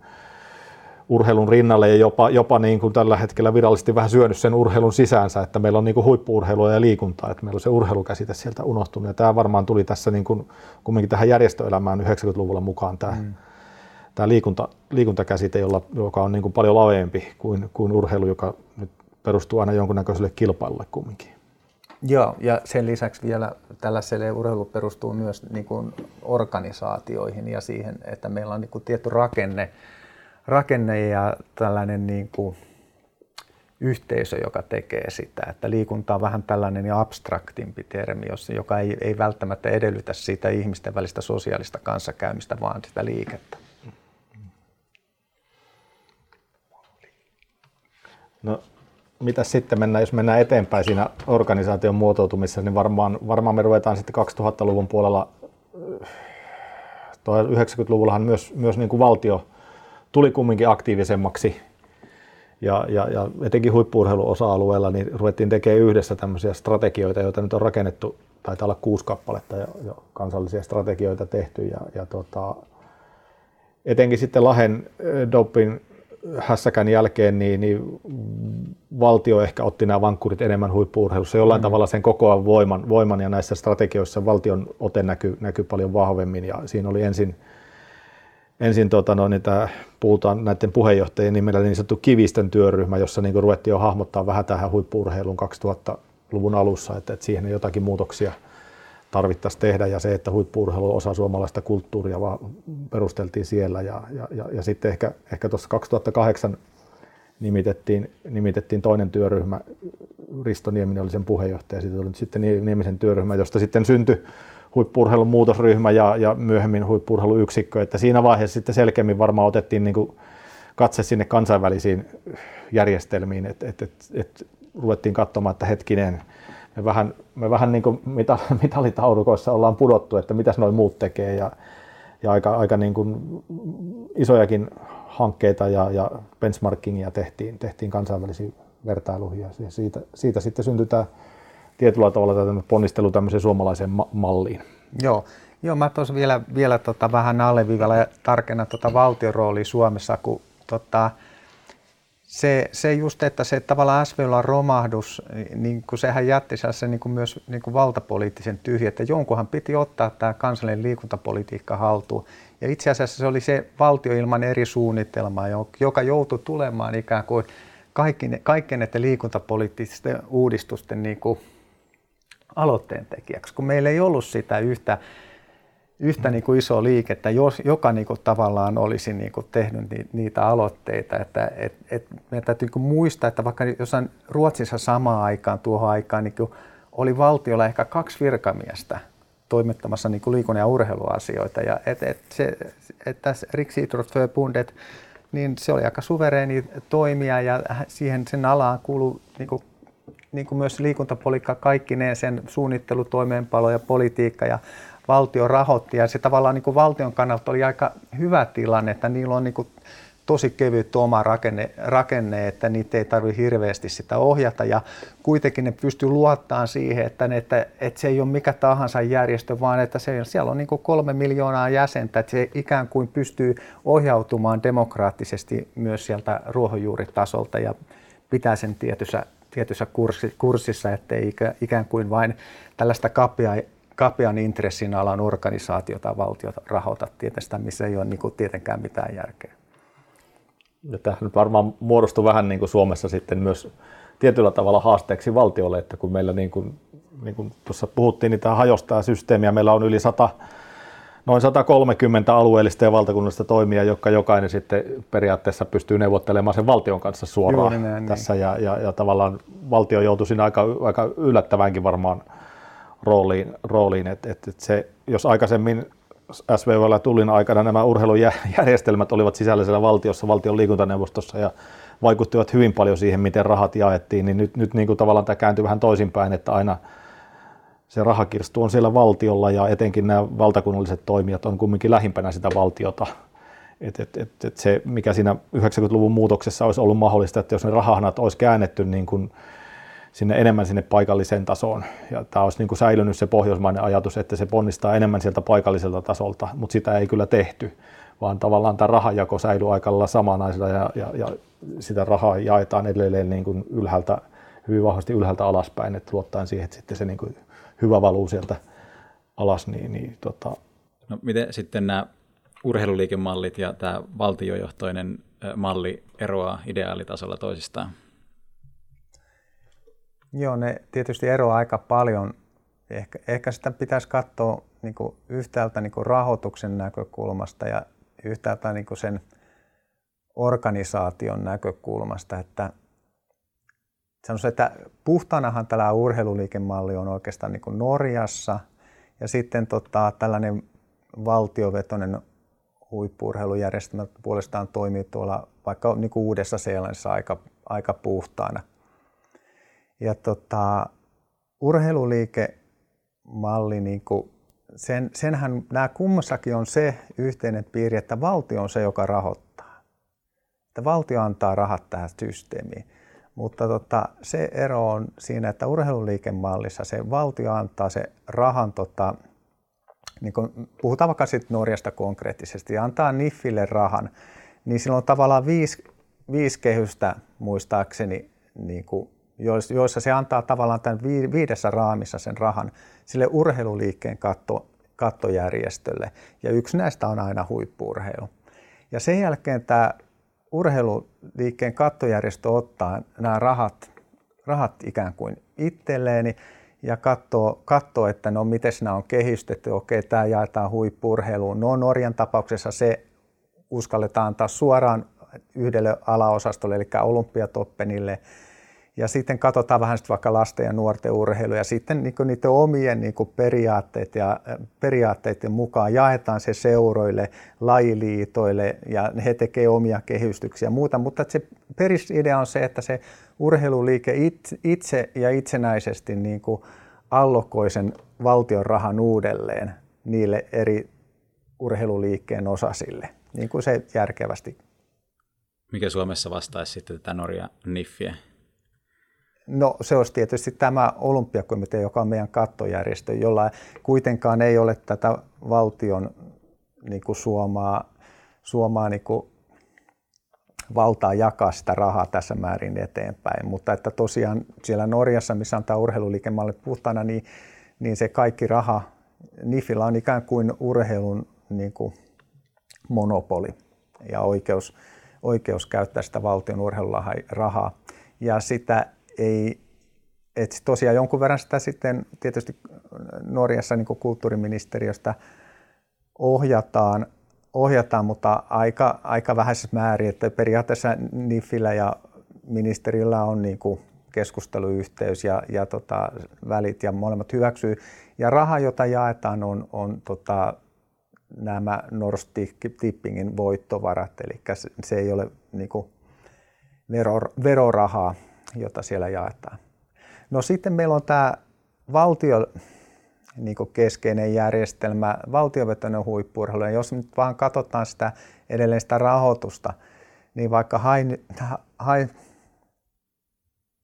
urheilun rinnalle ja jopa, jopa niin kuin tällä hetkellä virallisesti vähän syönyt sen urheilun sisäänsä, että meillä on niin kuin huippuurheilua ja liikuntaa, että meillä on se urheilukäsite sieltä unohtunut. Ja tämä varmaan tuli tässä niin kuin, kumminkin tähän järjestöelämään 90-luvulla mukaan tämä, mm. tämä liikunta, liikuntakäsite, jolla, joka on niin kuin paljon laveempi kuin, kuin urheilu, joka nyt perustuu aina jonkunnäköiselle kilpailulle kumminkin. Joo, ja sen lisäksi vielä tällaiselle urheilu perustuu myös niin kuin organisaatioihin ja siihen, että meillä on niin kuin tietty rakenne, rakenne ja tällainen niin kuin yhteisö, joka tekee sitä. Että liikunta on vähän tällainen ja abstraktimpi termi, joka ei, ei välttämättä edellytä sitä ihmisten välistä sosiaalista kanssakäymistä, vaan sitä liikettä. No, mitä sitten mennään, jos mennään eteenpäin siinä organisaation muotoutumisessa, niin varmaan, varmaan me ruvetaan sitten 2000-luvun puolella, 90-luvullahan myös, myös niin kuin valtio tuli kumminkin aktiivisemmaksi ja, ja, ja etenkin huippuurheilun osa-alueella niin ruvettiin tekemään yhdessä tämmöisiä strategioita, joita nyt on rakennettu, taitaa olla kuusi kappaletta ja, ja kansallisia strategioita tehty ja, ja tota, etenkin sitten Lahen doping hässäkän jälkeen niin, niin valtio ehkä otti nämä vankkurit enemmän huippuurheilussa. Jollain mm. tavalla sen kokoa voiman, voiman ja näissä strategioissa valtion ote näkyy, näkyy paljon vahvemmin ja siinä oli ensin, ensin tota, no, niitä, puhutaan näiden puheenjohtajien nimellä niin sanottu kivisten työryhmä, jossa niin ruvettiin jo hahmottaa vähän tähän huippuurheilun 2000-luvun alussa, että, että siihen jotakin muutoksia – tarvittaisiin tehdä. Ja se, että huippuurheilu on osa suomalaista kulttuuria vaan perusteltiin siellä. Ja, ja, ja, ja sitten ehkä, ehkä tuossa 2008 nimitettiin, nimitettiin toinen työryhmä, Risto Nieminen oli sen puheenjohtaja, sitten oli sitten Niemisen työryhmä, josta sitten syntyi huippuurheilun muutosryhmä ja, ja myöhemmin huippuurheiluyksikkö, että siinä vaiheessa sitten selkeämmin varmaan otettiin niin kuin katse sinne kansainvälisiin järjestelmiin, että et, et, et ruvettiin katsomaan, että hetkinen, me vähän, me vähän niin kuin mita, *laughs* mitalitaulukoissa ollaan pudottu, että mitäs noin muut tekee. Ja, ja aika, aika niin kuin isojakin hankkeita ja, ja benchmarkingia tehtiin, tehtiin kansainvälisiin vertailuihin. Ja siitä, siitä sitten syntyi tämä tietyllä tavalla tämä ponnistelu tämmöiseen suomalaiseen ma- malliin. Joo, Joo mä tuossa vielä, vielä tota vähän alleviivalla ja tarkennan tota valtion roolia Suomessa, kun tota, se, se just, että se tavallaan SVLan romahdus, niin kuin sehän jätti se niin kuin myös niin kuin valtapoliittisen tyhjä, että jonkunhan piti ottaa tämä kansallinen liikuntapolitiikka haltuun. Ja itse asiassa se oli se valtio ilman eri suunnitelmaa, joka joutui tulemaan ikään kuin kaikkien, kaikkien näiden liikuntapoliittisten uudistusten niin kuin aloitteen tekijäksi, kun meillä ei ollut sitä yhtä yhtä niin kuin isoa liikettä, joka niin kuin tavallaan olisi niin kuin tehnyt niitä aloitteita. Että, et, et meidän täytyy niin muistaa, että vaikka jossain Ruotsissa samaan aikaan, tuohon aikaan, niin kuin oli valtiolla ehkä kaksi virkamiestä toimittamassa niin kuin liikunnan ja urheiluasioita. Ja et, et se, et tässä Riksidrottsförbundet, niin se oli aika suvereeni toimija ja siihen sen alaan kuului niin kuin, niin kuin myös liikuntapolitiikka kaikkineen, sen suunnittelu, toimeenpalo ja politiikka. Ja valtio rahoitti ja se tavallaan niin kuin valtion kannalta oli aika hyvä tilanne, että niillä on niin kuin tosi kevyt oma rakenne, rakenne, että niitä ei tarvitse hirveästi sitä ohjata ja kuitenkin ne pystyy luottamaan siihen, että, ne, että, että se ei ole mikä tahansa järjestö, vaan että se, siellä on niin kuin kolme miljoonaa jäsentä, että se ikään kuin pystyy ohjautumaan demokraattisesti myös sieltä ruohonjuuritasolta ja pitää sen tietyssä, tietyssä kurssissa, ettei ikään kuin vain tällaista kapeaa kapean intressin alan organisaatio tai valtio rahoita tietysti, missä ei ole niin kuin tietenkään mitään järkeä. Ja tähän nyt varmaan muodostui vähän niin kuin Suomessa sitten myös tietyllä tavalla haasteeksi valtiolle, että kun meillä niin kuin, niin kuin tuossa puhuttiin, niin tämä hajostaa systeemiä. Meillä on yli 100, noin 130 alueellista ja valtakunnallista toimia, jotka jokainen sitten periaatteessa pystyy neuvottelemaan sen valtion kanssa suoraan näin, niin. tässä. Niin. Ja, ja, ja, tavallaan valtio joutui siinä aika, aika yllättävänkin varmaan rooliin, rooliin että et, et se, jos aikaisemmin SVVllä tulin aikana nämä urheilujärjestelmät olivat sisällä siellä valtiossa, valtion liikuntaneuvostossa ja vaikuttivat hyvin paljon siihen, miten rahat jaettiin, niin nyt, nyt niin kuin tavallaan tämä kääntyi vähän toisinpäin, että aina se rahakirstu on siellä valtiolla ja etenkin nämä valtakunnalliset toimijat on kumminkin lähimpänä sitä valtiota. Et, et, et, et se, mikä siinä 90-luvun muutoksessa olisi ollut mahdollista, että jos ne rahahanat olisi käännetty niin kuin sinne enemmän sinne paikalliseen tasoon. Ja tämä olisi niin kuin säilynyt se pohjoismainen ajatus, että se ponnistaa enemmän sieltä paikalliselta tasolta, mutta sitä ei kyllä tehty, vaan tavallaan tämä rahajako säilyy aika samanaisella ja, ja, ja sitä rahaa jaetaan edelleen niin kuin ylhäältä, hyvin vahvasti ylhäältä alaspäin, että luottaen siihen, että sitten se niin kuin hyvä valuu sieltä alas. Niin, niin, tota... no, miten sitten nämä urheiluliikemallit ja tämä valtiojohtoinen malli eroaa ideaalitasolla toisistaan? Joo, ne tietysti eroaa aika paljon. Ehkä, ehkä sitä pitäisi katsoa niin kuin yhtäältä niin kuin rahoituksen näkökulmasta ja yhtäältä niin kuin sen organisaation näkökulmasta, että sanoisin, että puhtaanahan tällä urheiluliikemalli on oikeastaan niin kuin Norjassa ja sitten tota, tällainen valtiovetoinen huippuurheilujärjestelmä puolestaan toimii tuolla vaikka niin kuin Uudessa-Seelannissa aika, aika puhtaana. Ja tota, urheiluliikemalli, niin kuin sen, senhän nämä kummassakin on se yhteinen piiri, että valtio on se, joka rahoittaa. Että valtio antaa rahat tähän systeemiin. Mutta tota, se ero on siinä, että urheiluliikemallissa se valtio antaa se rahan, tota, niin kun puhutaan vaikka sitten Norjasta konkreettisesti, ja antaa Niffille rahan, niin sillä on tavallaan viisi, viisi kehystä muistaakseni niin kuin joissa se antaa tavallaan tämän viidessä raamissa sen rahan sille urheiluliikkeen katto, kattojärjestölle. Ja yksi näistä on aina huippuurheilu. Ja sen jälkeen tämä urheiluliikkeen kattojärjestö ottaa nämä rahat, rahat ikään kuin itselleen ja katsoo, katsoo, että no miten nämä on kehystetty, okei tämä jaetaan huippurheiluun. No Norjan tapauksessa se uskalletaan antaa suoraan yhdelle alaosastolle, eli olympiatoppenille, ja sitten katsotaan vähän sitten vaikka lasten ja nuorten urheilu ja sitten niin niiden omien niin periaatteet ja, periaatteiden mukaan jaetaan se seuroille, lajiliitoille ja he tekevät omia kehystyksiä ja muuta, mutta se perisidea on se, että se urheiluliike itse ja itsenäisesti niin allokoi sen valtion rahan uudelleen niille eri urheiluliikkeen osasille, niin kuin se järkevästi. Mikä Suomessa vastaisi sitten tätä Norja Niffiä? No se olisi tietysti tämä olympiakomitea, joka on meidän kattojärjestö, jolla kuitenkaan ei ole tätä valtion niin kuin suomaa, suomaa niin kuin valtaa jakaa sitä rahaa tässä määrin eteenpäin. Mutta että tosiaan siellä Norjassa, missä on tämä urheiluliikemalli puhtaana, niin, niin se kaikki raha, NIFillä on ikään kuin urheilun niin kuin monopoli ja oikeus, oikeus käyttää sitä valtion urheilurahaa. Ja sitä ei, et tosiaan jonkun verran sitä sitten tietysti Norjassa niin kulttuuriministeriöstä ohjataan, ohjataan, mutta aika, aika vähäisessä määrin, että periaatteessa NIFillä ja ministeriöllä on niin kuin keskusteluyhteys ja, ja tota, välit ja molemmat hyväksyy. Ja raha, jota jaetaan, on, on tota, nämä Norstippingin voittovarat, eli se ei ole niin kuin vero, verorahaa, jota siellä jaetaan. No sitten meillä on tämä valtio niin keskeinen järjestelmä, valtiovetoinen huippurheilu. Ja jos nyt vaan katsotaan sitä edelleen sitä rahoitusta, niin vaikka high, high,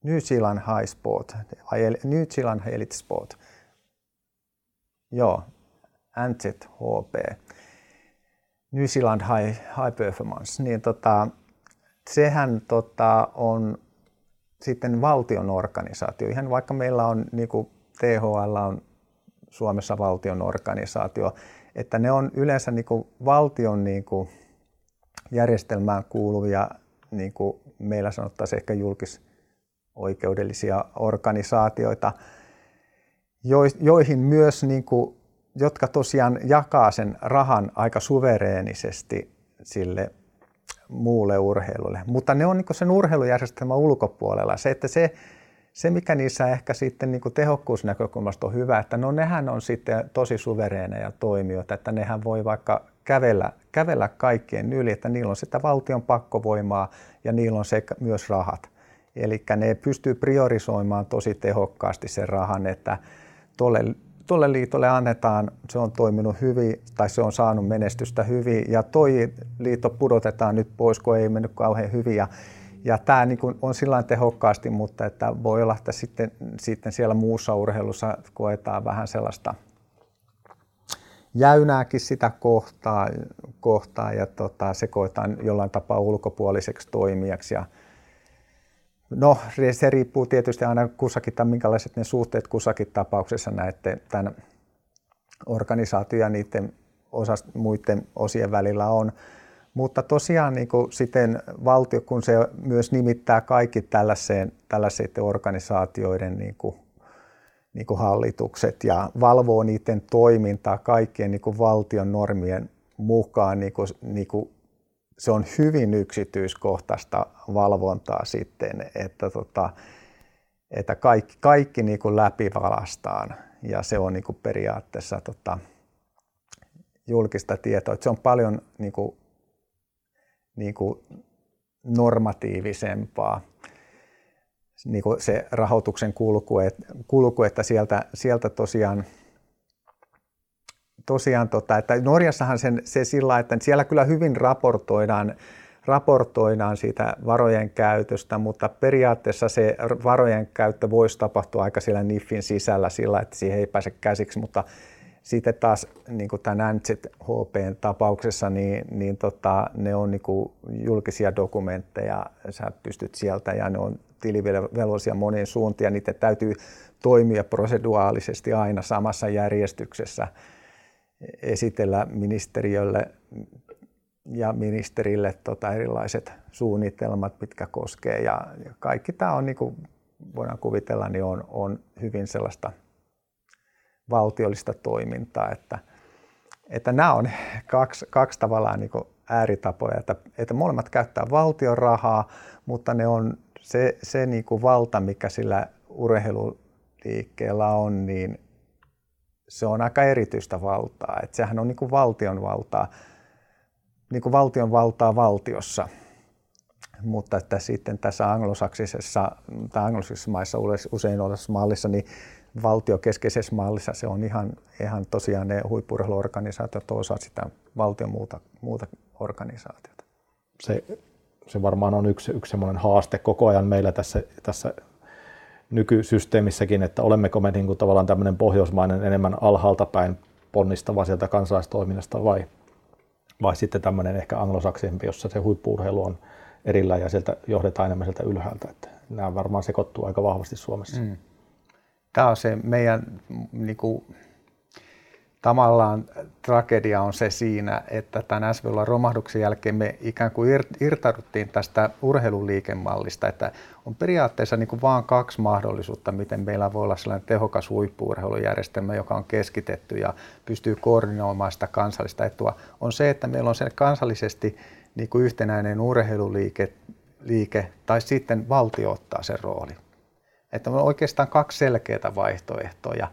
New Zealand High Sport, New Zealand Elite Sport, joo, NZHP, New Zealand High, High Performance, niin tota, sehän tota, on sitten valtion organisaatio. Ihan vaikka meillä on, niin kuin THL on Suomessa valtion organisaatio, että ne on yleensä niin kuin valtion niin kuin järjestelmään kuuluvia, niin kuin meillä sanottaisiin ehkä julkisoikeudellisia organisaatioita, joihin myös, niin kuin, jotka tosiaan jakaa sen rahan aika suvereenisesti sille muulle urheilulle. Mutta ne on niin sen urheilujärjestelmän ulkopuolella. Se, että se, se mikä niissä ehkä sitten niin tehokkuusnäkökulmasta on hyvä, että no nehän on sitten tosi suvereeneja toimijoita, että nehän voi vaikka kävellä, kävellä kaikkien yli, että niillä on sitä valtion pakkovoimaa ja niillä on sekä myös rahat. Eli ne pystyy priorisoimaan tosi tehokkaasti sen rahan, että tuolle, tuolle liitolle annetaan, se on toiminut hyvin tai se on saanut menestystä hyvin ja toi liitto pudotetaan nyt pois, kun ei mennyt kauhean hyvin ja, ja tämä niin on sillä tehokkaasti, mutta että voi olla, että sitten, sitten siellä muussa urheilussa koetaan vähän sellaista jäynääkin sitä kohtaa, kohtaa ja tota, se koetaan jollain tapaa ulkopuoliseksi toimijaksi. Ja no, se riippuu tietysti aina kussakin, minkälaiset ne suhteet kussakin tapauksessa näette tämän organisaation ja niiden osast, muiden osien välillä on. Mutta tosiaan niin kuin siten valtio, kun se myös nimittää kaikki tällaiseen, tällaiseen organisaatioiden niin kuin niin kuin hallitukset ja valvoo niiden toimintaa kaikkien niin kuin valtion normien mukaan. Niin kuin, niin kuin se on hyvin yksityiskohtaista valvontaa sitten, että, tota, että kaikki, kaikki niin kuin läpivalastaan ja se on niin kuin periaatteessa tota, julkista tietoa. Että se on paljon niin kuin, niin kuin normatiivisempaa niin kuin se rahoituksen kulku, et, kulku että sieltä, sieltä tosiaan tosiaan, tota, että Norjassahan sen, se sillä, että siellä kyllä hyvin raportoidaan, raportoidaan siitä varojen käytöstä, mutta periaatteessa se varojen käyttö voisi tapahtua aika siellä NIFin sisällä sillä, että siihen ei pääse käsiksi, mutta sitten taas niin kuin tämän NZHPn tapauksessa, niin, niin tota, ne on niin kuin julkisia dokumentteja, sä pystyt sieltä ja ne on tilivelvollisia monien suuntiin ja niitä täytyy toimia proseduaalisesti aina samassa järjestyksessä, esitellä ministeriölle ja ministerille tota erilaiset suunnitelmat, mitkä koskee. Ja, ja kaikki tämä on, niin kuin voidaan kuvitella, niin on, on hyvin sellaista valtiollista toimintaa, että, että nämä on kaksi, kaksi tavallaan niin ääritapoja, että, että molemmat käyttää valtion rahaa, mutta ne on se, se niin kuin valta, mikä sillä urheiluliikkeellä on, niin se on aika erityistä valtaa. Että sehän on niin valtion valtaa, niin valtion valtaa valtiossa. Mutta että sitten tässä anglosaksisessa tai anglosaksisessa maissa usein olevassa mallissa, niin valtiokeskeisessä mallissa se on ihan, ihan tosiaan ne huippurheiluorganisaatiot osa sitä valtion muuta, muuta organisaatiota. Se se varmaan on yksi, yksi semmoinen haaste koko ajan meillä tässä, tässä nykysysteemissäkin, että olemmeko me niin kuin tavallaan tämmöinen pohjoismainen enemmän alhaalta päin ponnistava sieltä kansalaistoiminnasta vai, vai sitten tämmöinen ehkä anglosaksisempi, jossa se huippuurheilu on erillä ja sieltä johdetaan enemmän sieltä ylhäältä. Että nämä varmaan sekoittuu aika vahvasti Suomessa. Mm. Tämä on se meidän niin kuin, tavallaan tragedia on se siinä, että tämän SVL romahduksen jälkeen me ikään kuin irtauduttiin tästä urheiluliikemallista, että on periaatteessa niin kuin vaan kaksi mahdollisuutta, miten meillä voi olla sellainen tehokas huippuurheilujärjestelmä, joka on keskitetty ja pystyy koordinoimaan sitä kansallista etua. On se, että meillä on se kansallisesti niin kuin yhtenäinen urheiluliike liike, tai sitten valtio ottaa sen rooli. Että on oikeastaan kaksi selkeää vaihtoehtoa.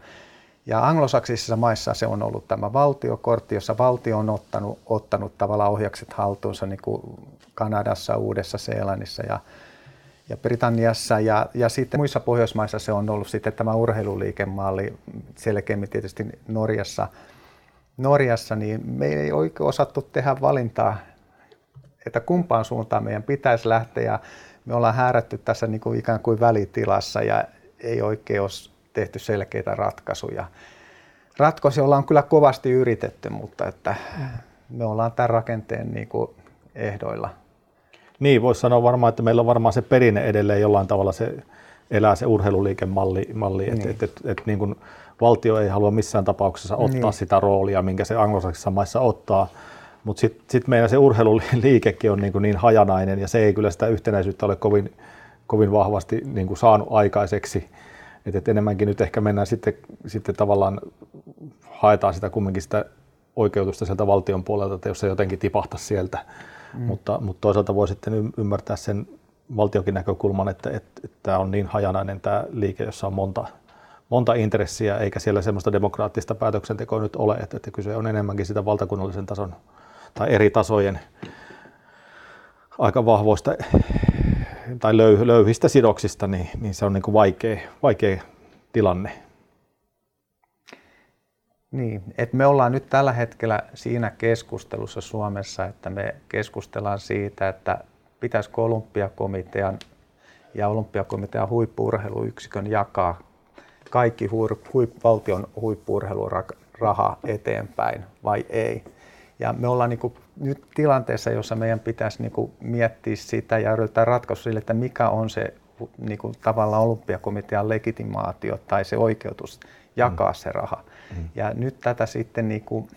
Ja anglosaksisissa maissa se on ollut tämä valtiokortti, jossa valtio on ottanut, ottanut tavallaan ohjakset haltuunsa niin kuin Kanadassa, Uudessa-Seelannissa ja, ja Britanniassa. Ja, ja sitten muissa Pohjoismaissa se on ollut sitten tämä urheiluliikemalli, selkeämmin tietysti Norjassa. Norjassa, niin me ei oikein osattu tehdä valintaa, että kumpaan suuntaan meidän pitäisi lähteä. Me ollaan häärätty tässä niin kuin ikään kuin välitilassa ja ei oikein ole tehty selkeitä ratkaisuja. Ratkaisuja ollaan kyllä kovasti yritetty, mutta että me ollaan tämän rakenteen niin kuin ehdoilla. Niin, voisi sanoa varmaan, että meillä on varmaan se perinne edelleen jollain tavalla se elää se urheiluliikemalli, malli, niin. että et, et, et, niin kuin valtio ei halua missään tapauksessa ottaa niin. sitä roolia, minkä se anglosaksissa maissa ottaa, mutta sitten sit meidän se urheiluliikekin on niin, kuin niin hajanainen ja se ei kyllä sitä yhtenäisyyttä ole kovin, kovin vahvasti niin kuin saanut aikaiseksi. Et, et enemmänkin nyt ehkä mennään sitten, sitten tavallaan, haetaan sitä kumminkin sitä oikeutusta sieltä valtion puolelta, että jos se jotenkin tipahtaisi sieltä. Mm. Mutta, mutta toisaalta voi sitten ymmärtää sen valtionkin näkökulman, että, että, että tämä on niin hajanainen tämä liike, jossa on monta, monta intressiä, eikä siellä semmoista demokraattista päätöksentekoa nyt ole, että, että kyse on enemmänkin sitä valtakunnallisen tason tai eri tasojen aika vahvoista tai löy, löyhistä sidoksista, niin, niin se on niin kuin vaikea, vaikea tilanne. Niin, että me ollaan nyt tällä hetkellä siinä keskustelussa Suomessa, että me keskustellaan siitä, että pitäisikö olympiakomitean ja olympiakomitean huippuurheiluyksikön jakaa kaikki huip, valtion huippuurheiluraha eteenpäin vai ei. Ja me ollaan niin kuin nyt tilanteessa, jossa meidän pitäisi niin kuin miettiä sitä ja yrittää ratkaista sille, että mikä on se niin kuin tavallaan olympiakomitean legitimaatio tai se oikeutus jakaa mm. se raha. Mm. Ja nyt tätä sitten niin kuin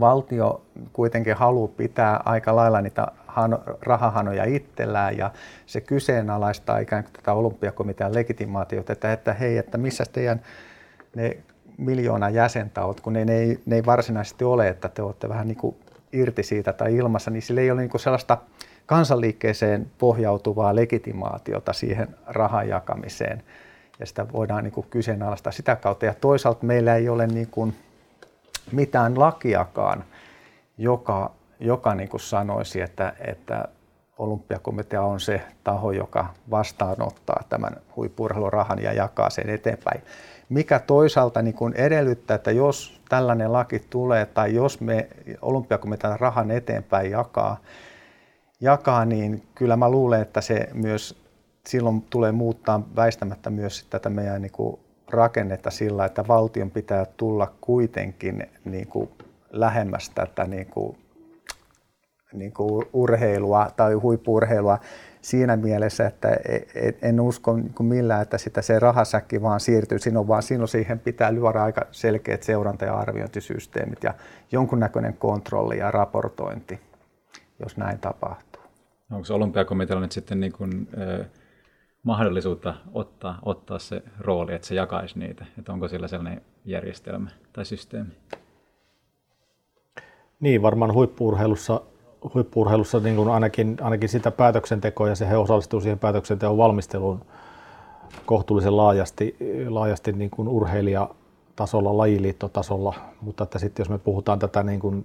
valtio kuitenkin haluaa pitää aika lailla niitä rahahanoja itsellään ja se kyseenalaistaa ikään kuin tätä olympiakomitean legitimaatiota, että, että hei, että missä teidän ne miljoona jäsentä olet, kun ne, ne, ei, ne ei varsinaisesti ole, että te olette vähän niin kuin irti siitä tai ilmassa, niin sillä ei ole niin sellaista kansanliikkeeseen pohjautuvaa legitimaatiota siihen rahan jakamiseen. Ja sitä voidaan niin kyseenalaistaa sitä kautta. Ja toisaalta meillä ei ole niin kuin mitään lakiakaan, joka, joka niin kuin sanoisi, että, että olympiakomitea on se taho, joka vastaanottaa tämän huippurheilurahan ja jakaa sen eteenpäin. Mikä toisaalta niin kuin edellyttää, että jos tällainen laki tulee tai jos me olympiakomitea rahan eteenpäin jakaa, jakaa, niin kyllä mä luulen, että se myös silloin tulee muuttaa väistämättä myös tätä meidän niin kuin rakennetta sillä, että valtion pitää tulla kuitenkin niin kuin lähemmäs tätä niin kuin, niin kuin urheilua tai huippurheilua siinä mielessä, että e, e, en usko niin kuin millään, että sitä se rahasäkki vaan siirtyy sinun, vaan silloin siihen pitää lyödä aika selkeät seuranta- ja arviointisysteemit ja jonkunnäköinen kontrolli ja raportointi, jos näin tapahtuu. Onko olympiakomitealla nyt sitten niin kuin, äh, mahdollisuutta ottaa, ottaa se rooli, että se jakaisi niitä? Että onko sillä sellainen järjestelmä tai systeemi? Niin, varmaan huippuurheilussa, huippuurheilussa niin kuin ainakin, ainakin sitä päätöksentekoa ja se he osallistuu siihen päätöksenteon valmisteluun kohtuullisen laajasti, laajasti niin kuin urheilijatasolla, lajiliittotasolla, mutta että sitten jos me puhutaan tätä niin kuin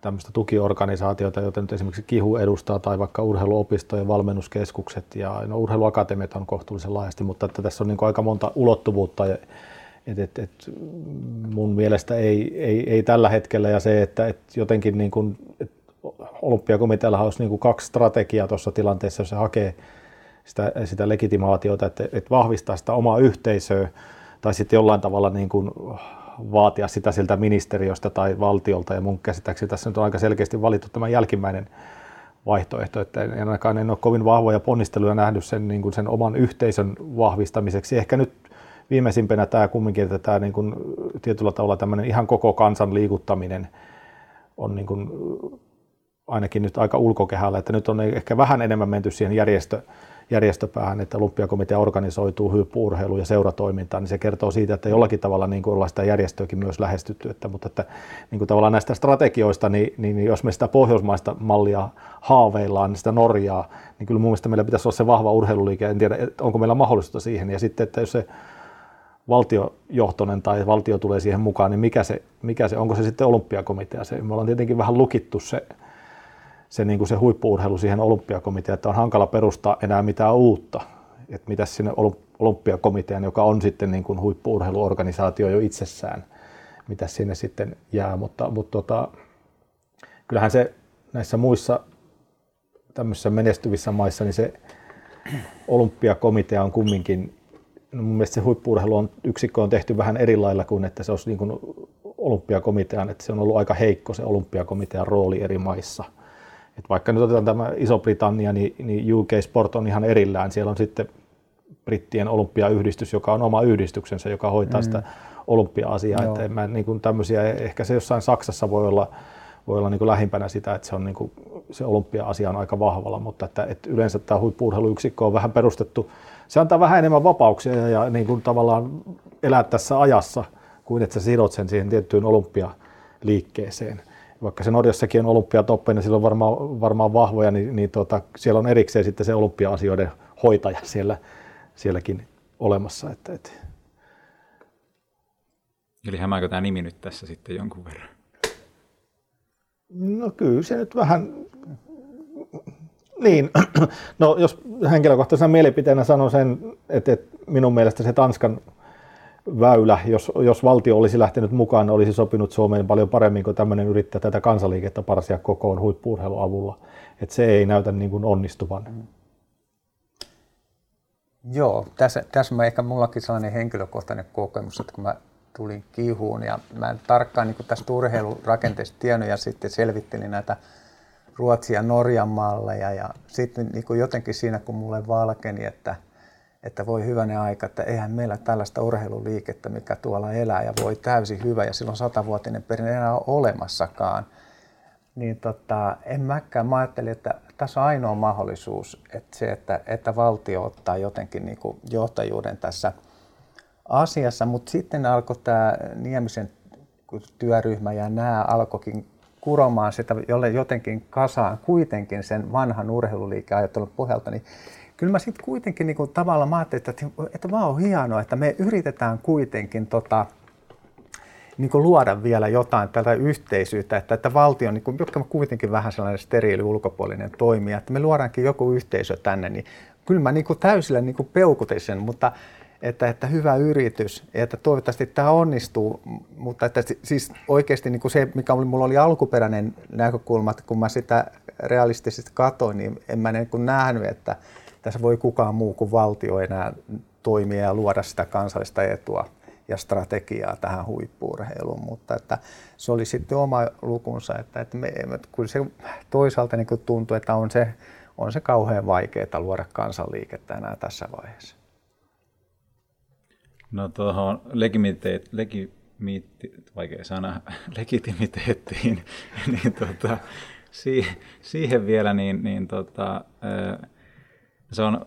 tämmöistä tukiorganisaatiota, joita nyt esimerkiksi KIHU edustaa, tai vaikka urheiluopistojen valmennuskeskukset ja no, urheiluakatemiat on kohtuullisen laajasti, mutta että tässä on niin aika monta ulottuvuutta. Et, et, et mun mielestä ei, ei, ei, tällä hetkellä ja se, että et jotenkin niin kuin, et olympiakomitealla olisi niin kuin kaksi strategiaa tuossa tilanteessa, jos se hakee sitä, sitä legitimaatiota, että, että vahvistaa sitä omaa yhteisöä tai sitten jollain tavalla niin kuin vaatia sitä siltä ministeriöstä tai valtiolta, ja mun käsittääkseni tässä nyt on aika selkeästi valittu tämä jälkimmäinen vaihtoehto, että en ainakaan en ole kovin vahvoja ponnisteluja nähnyt sen, niin kuin sen oman yhteisön vahvistamiseksi. Ehkä nyt viimeisimpänä tämä kumminkin, että tämä niin kuin, tietyllä tavalla tämmöinen ihan koko kansan liikuttaminen on niin kuin, ainakin nyt aika ulkokehällä, että nyt on ehkä vähän enemmän menty siihen järjestö, järjestöpäähän, että olympiakomitea organisoituu hyppyurheilu- ja seuratoimintaan, niin se kertoo siitä, että jollakin tavalla niin kuin ollaan sitä järjestöäkin myös lähestytty. Että, mutta että niin kuin tavallaan näistä strategioista, niin, niin, jos me sitä pohjoismaista mallia haaveillaan, niin sitä Norjaa, niin kyllä mun mielestä meillä pitäisi olla se vahva urheiluliike. En tiedä, onko meillä mahdollisuutta siihen. Ja sitten, että jos se valtiojohtoinen tai valtio tulee siihen mukaan, niin mikä se, mikä se onko se sitten olympiakomitea? Se, me ollaan tietenkin vähän lukittu se se, niin kuin se huippuurheilu siihen olympiakomiteaan, että on hankala perustaa enää mitään uutta. Että mitä sinne olympiakomitean, joka on sitten niin kuin huippuurheiluorganisaatio jo itsessään, mitä sinne sitten jää. Mutta, mutta tota, kyllähän se näissä muissa tämmöisissä menestyvissä maissa, niin se olympiakomitea on kumminkin, no mun mielestä se huippuurheilu on, yksikkö on tehty vähän eri lailla kuin, että se olisi niin kuin olympiakomitean, että se on ollut aika heikko se olympiakomitean rooli eri maissa – et vaikka nyt otetaan tämä Iso-Britannia, niin, niin UK Sport on ihan erillään. Siellä on sitten brittien olympiayhdistys, joka on oma yhdistyksensä, joka hoitaa mm. sitä olympia-asiaa. Että en mä, niin kuin tämmöisiä, ehkä se jossain Saksassa voi olla, voi olla niin kuin lähimpänä sitä, että se, on niin kuin, se olympia-asia on aika vahvalla, mutta että, että yleensä tämä huippu-urheiluyksikkö on vähän perustettu, se antaa vähän enemmän vapauksia ja, ja niin kuin tavallaan elää tässä ajassa, kuin että sä sidot sen siihen tiettyyn olympialiikkeeseen vaikka se Norjassakin on olympiatoppeja, niin sillä on varmaan, varmaan vahvoja, niin, niin tota, siellä on erikseen sitten se olympia-asioiden hoitaja siellä, sielläkin olemassa. Että, että. Eli hämääkö tämä nimi nyt tässä sitten jonkun verran? No kyllä se nyt vähän, niin, *clears throat* no jos henkilökohtaisena mielipiteenä sanon sen, että, että minun mielestä se Tanskan väylä, jos, jos valtio olisi lähtenyt mukaan, olisi sopinut Suomeen paljon paremmin kuin tämmöinen yrittää tätä kansaliikettä parsia kokoon huippuurheilun avulla. Et se ei näytä niin kuin onnistuvan. Mm. Joo, tässä, tässä mä ehkä mullakin sellainen henkilökohtainen kokemus, että kun mä tulin kihuun ja mä en tarkkaan niin tästä urheilurakenteesta tiennyt ja sitten selvittelin näitä Ruotsia ja Norjan malleja ja sitten niin jotenkin siinä kun mulle valkeni, että, että voi hyvänen aika, että eihän meillä tällaista urheiluliikettä, mikä tuolla elää ja voi täysin hyvä ja silloin satavuotinen perinne enää ole olemassakaan, niin tota, en mäkään. Mä ajattelin, että tässä on ainoa mahdollisuus, että se, että, että valtio ottaa jotenkin niin kuin johtajuuden tässä asiassa, mutta sitten alkoi tämä Niemisen työryhmä ja nämä alkoikin kuromaan sitä jolle jotenkin kasaan kuitenkin sen vanhan urheiluliikeajattelun pohjalta, niin kyllä mä sitten kuitenkin niin kuin, tavallaan mä ajattelin, että, että vaan on hienoa, että me yritetään kuitenkin tota, niin kuin luoda vielä jotain tätä yhteisyyttä, että, että valtio, niin kuin, jotka on kuitenkin vähän sellainen steriili ulkopuolinen toimija, että me luodaankin joku yhteisö tänne, niin kyllä mä niin kuin täysillä niin kuin peukutin sen, mutta että, että hyvä yritys, että toivottavasti tämä onnistuu, mutta että siis oikeasti niin kuin se, mikä oli, mulla oli alkuperäinen näkökulma, että kun mä sitä realistisesti katsoin, niin en mä niin kuin nähnyt, että tässä voi kukaan muu kuin valtio enää toimia ja luoda sitä kansallista etua ja strategiaa tähän huippuurheiluun, mutta että se oli sitten oma lukunsa, että, että me, kun se toisaalta niin tuntui, että on se, on se kauhean vaikeaa luoda kansanliikettä enää tässä vaiheessa. No tuohon legimiteet, legimiti, vaikea sana, *laughs* legitimiteettiin, *laughs* niin tota, siihen vielä, niin, niin tota, se on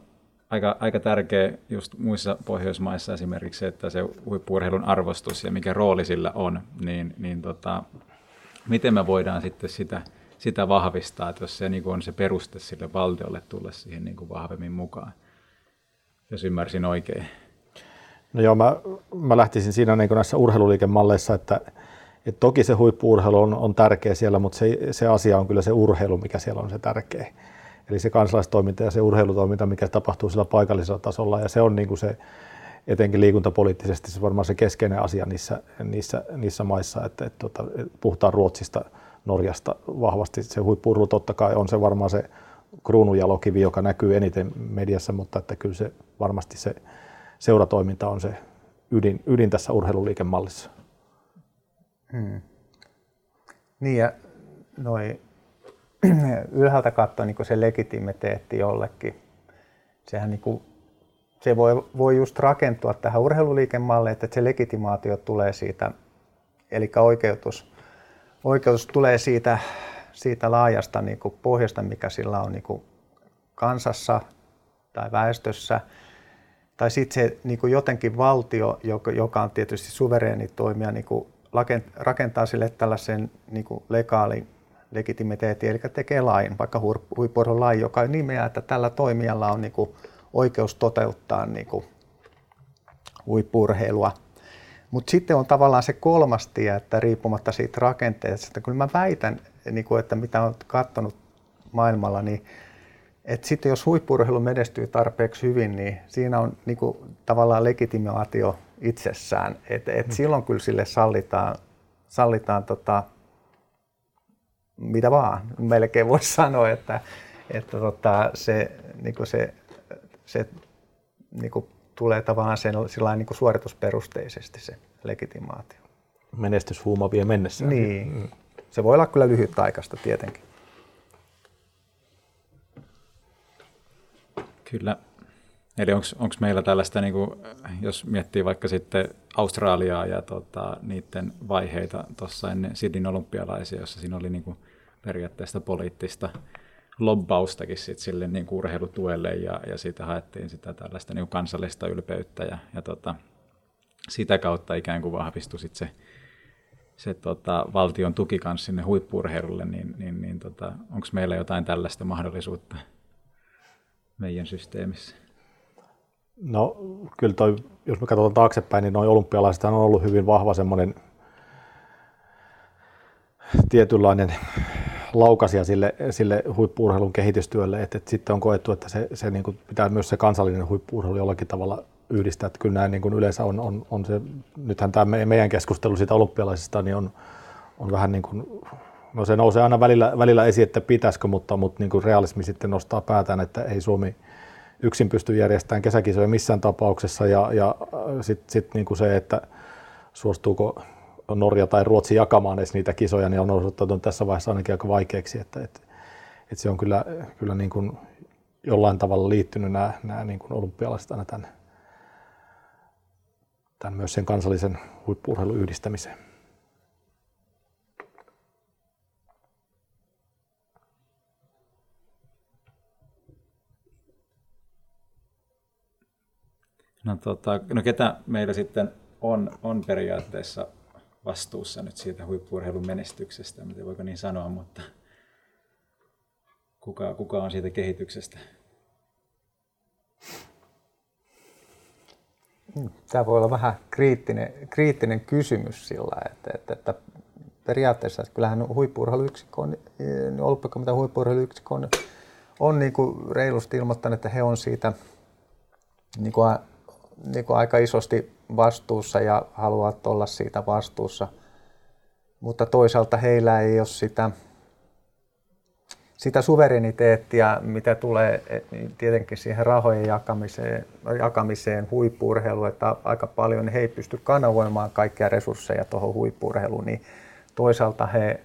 aika, aika tärkeä just muissa Pohjoismaissa esimerkiksi että se huippuurheilun arvostus ja mikä rooli sillä on, niin, niin tota, miten me voidaan sitten sitä, sitä vahvistaa, että jos se niin on se peruste sille valtiolle tulla siihen niin kuin vahvemmin mukaan, jos ymmärsin oikein. No joo, mä, mä lähtisin siinä niin näissä urheiluliikemalleissa, että, että toki se huippuurheilu on, on tärkeä siellä, mutta se, se asia on kyllä se urheilu, mikä siellä on se tärkeä. Eli se kansalaistoiminta ja se urheilutoiminta, mikä tapahtuu sillä paikallisella tasolla, ja se on niin kuin se, etenkin liikuntapoliittisesti se varmaan se keskeinen asia niissä, niissä, niissä maissa, että, että, että puhutaan Ruotsista, Norjasta vahvasti. Se huippuurheilu totta kai on se varmaan se kruununjalokivi, joka näkyy eniten mediassa, mutta että kyllä se varmasti se seuratoiminta on se ydin, ydin tässä urheiluliikemallissa. Hmm. Niin ja noi *clears throat* ylhäältä katsoa niin se legitimiteetti jollekin. Sehän niin kuin, se voi, voi just rakentua tähän urheiluliikemalliin, että se legitimaatio tulee siitä, eli oikeutus, oikeutus tulee siitä, siitä laajasta niin kuin pohjasta, mikä sillä on niin kuin kansassa tai väestössä. Tai sitten se niin kuin jotenkin valtio, joka on tietysti suvereeni toimija, niin kuin rakentaa sille tällaisen niin kuin legaalin legitimiteetti, eli tekee lain, vaikka huippuurheilun lain, joka nimeää, että tällä toimijalla on niin kuin oikeus toteuttaa niin kuin huippuurheilua. Mutta sitten on tavallaan se kolmas tie, että riippumatta siitä rakenteesta, että kyllä mä väitän, niin kuin, että mitä olen katsonut maailmalla, niin että sitten jos huippuurheilu menestyy tarpeeksi hyvin, niin siinä on niin kuin, tavallaan legitimaatio itsessään. Et, et mm. silloin kyllä sille sallitaan, sallitaan tota, mitä vaan. Melkein voisi *laughs* sanoa, että, että tota, se, niin kuin se, se niin kuin tulee tavallaan sen, niin kuin suoritusperusteisesti se legitimaatio. Menestyshuuma vie mennessä. Niin. Mm. Se voi olla kyllä lyhytaikaista tietenkin. Kyllä. Eli onko meillä tällaista, niin kuin, jos miettii vaikka sitten Australiaa ja tota, niiden vaiheita tuossa ennen Sydneyn olympialaisia, jossa siinä oli niin kuin, periaatteessa poliittista lobbaustakin sit sille niin kuin urheilutuelle ja, ja siitä haettiin sitä tällaista niin kuin kansallista ylpeyttä ja, ja tota, sitä kautta ikään kuin vahvistui sit se, se tota, valtion tuki kanssa sinne huippurheilulle, niin, niin, niin tota, onko meillä jotain tällaista mahdollisuutta meidän systeemissä? No kyllä toi, jos me katsotaan taaksepäin, niin noin olympialaiset on ollut hyvin vahva semmoinen tietynlainen laukasia sille, sille huippuurheilun kehitystyölle, että, että sitten on koettu, että se, se niin kuin pitää myös se kansallinen huippuurheilu jollakin tavalla yhdistää. Että kyllä näin niin kuin yleensä on, on, on se, nythän tämä meidän keskustelu siitä olympialaisista niin on, on vähän niin kuin, no se nousee aina välillä, välillä esiin, että pitäisikö, mutta, mutta niin kuin realismi sitten nostaa päätään, että ei Suomi yksin pysty järjestämään kesäkisoja missään tapauksessa ja, ja sitten sit niin kuin se, että suostuuko Norja tai Ruotsi jakamaan edes niitä kisoja, niin on osoittautunut tässä vaiheessa ainakin aika vaikeaksi, että, että, että se on kyllä, kyllä niin kuin jollain tavalla liittynyt nämä, nämä niin kuin olympialaiset aina tämän, tämän myös sen kansallisen huippuurheilun yhdistämiseen. No, tota, no ketä meillä sitten on, on periaatteessa vastuussa nyt siitä huippuurheilun menestyksestä, miten voiko niin sanoa, mutta kuka, kuka on siitä kehityksestä? Tämä voi olla vähän kriittinen, kriittinen kysymys sillä, että, että, että periaatteessa että kyllähän huippuurheiluyksikkö on, niin olympiakomitean huippuurheiluyksikkö on, on niin kuin reilusti ilmoittanut, että he on siitä niin kuin, niin kuin aika isosti vastuussa ja haluavat olla siitä vastuussa. Mutta toisaalta heillä ei ole sitä, sitä suvereniteettia, mitä tulee niin tietenkin siihen rahojen jakamiseen, jakamiseen huippuurheiluun, että aika paljon he ei pysty kanavoimaan kaikkia resursseja tuohon huippuurheiluun, niin toisaalta he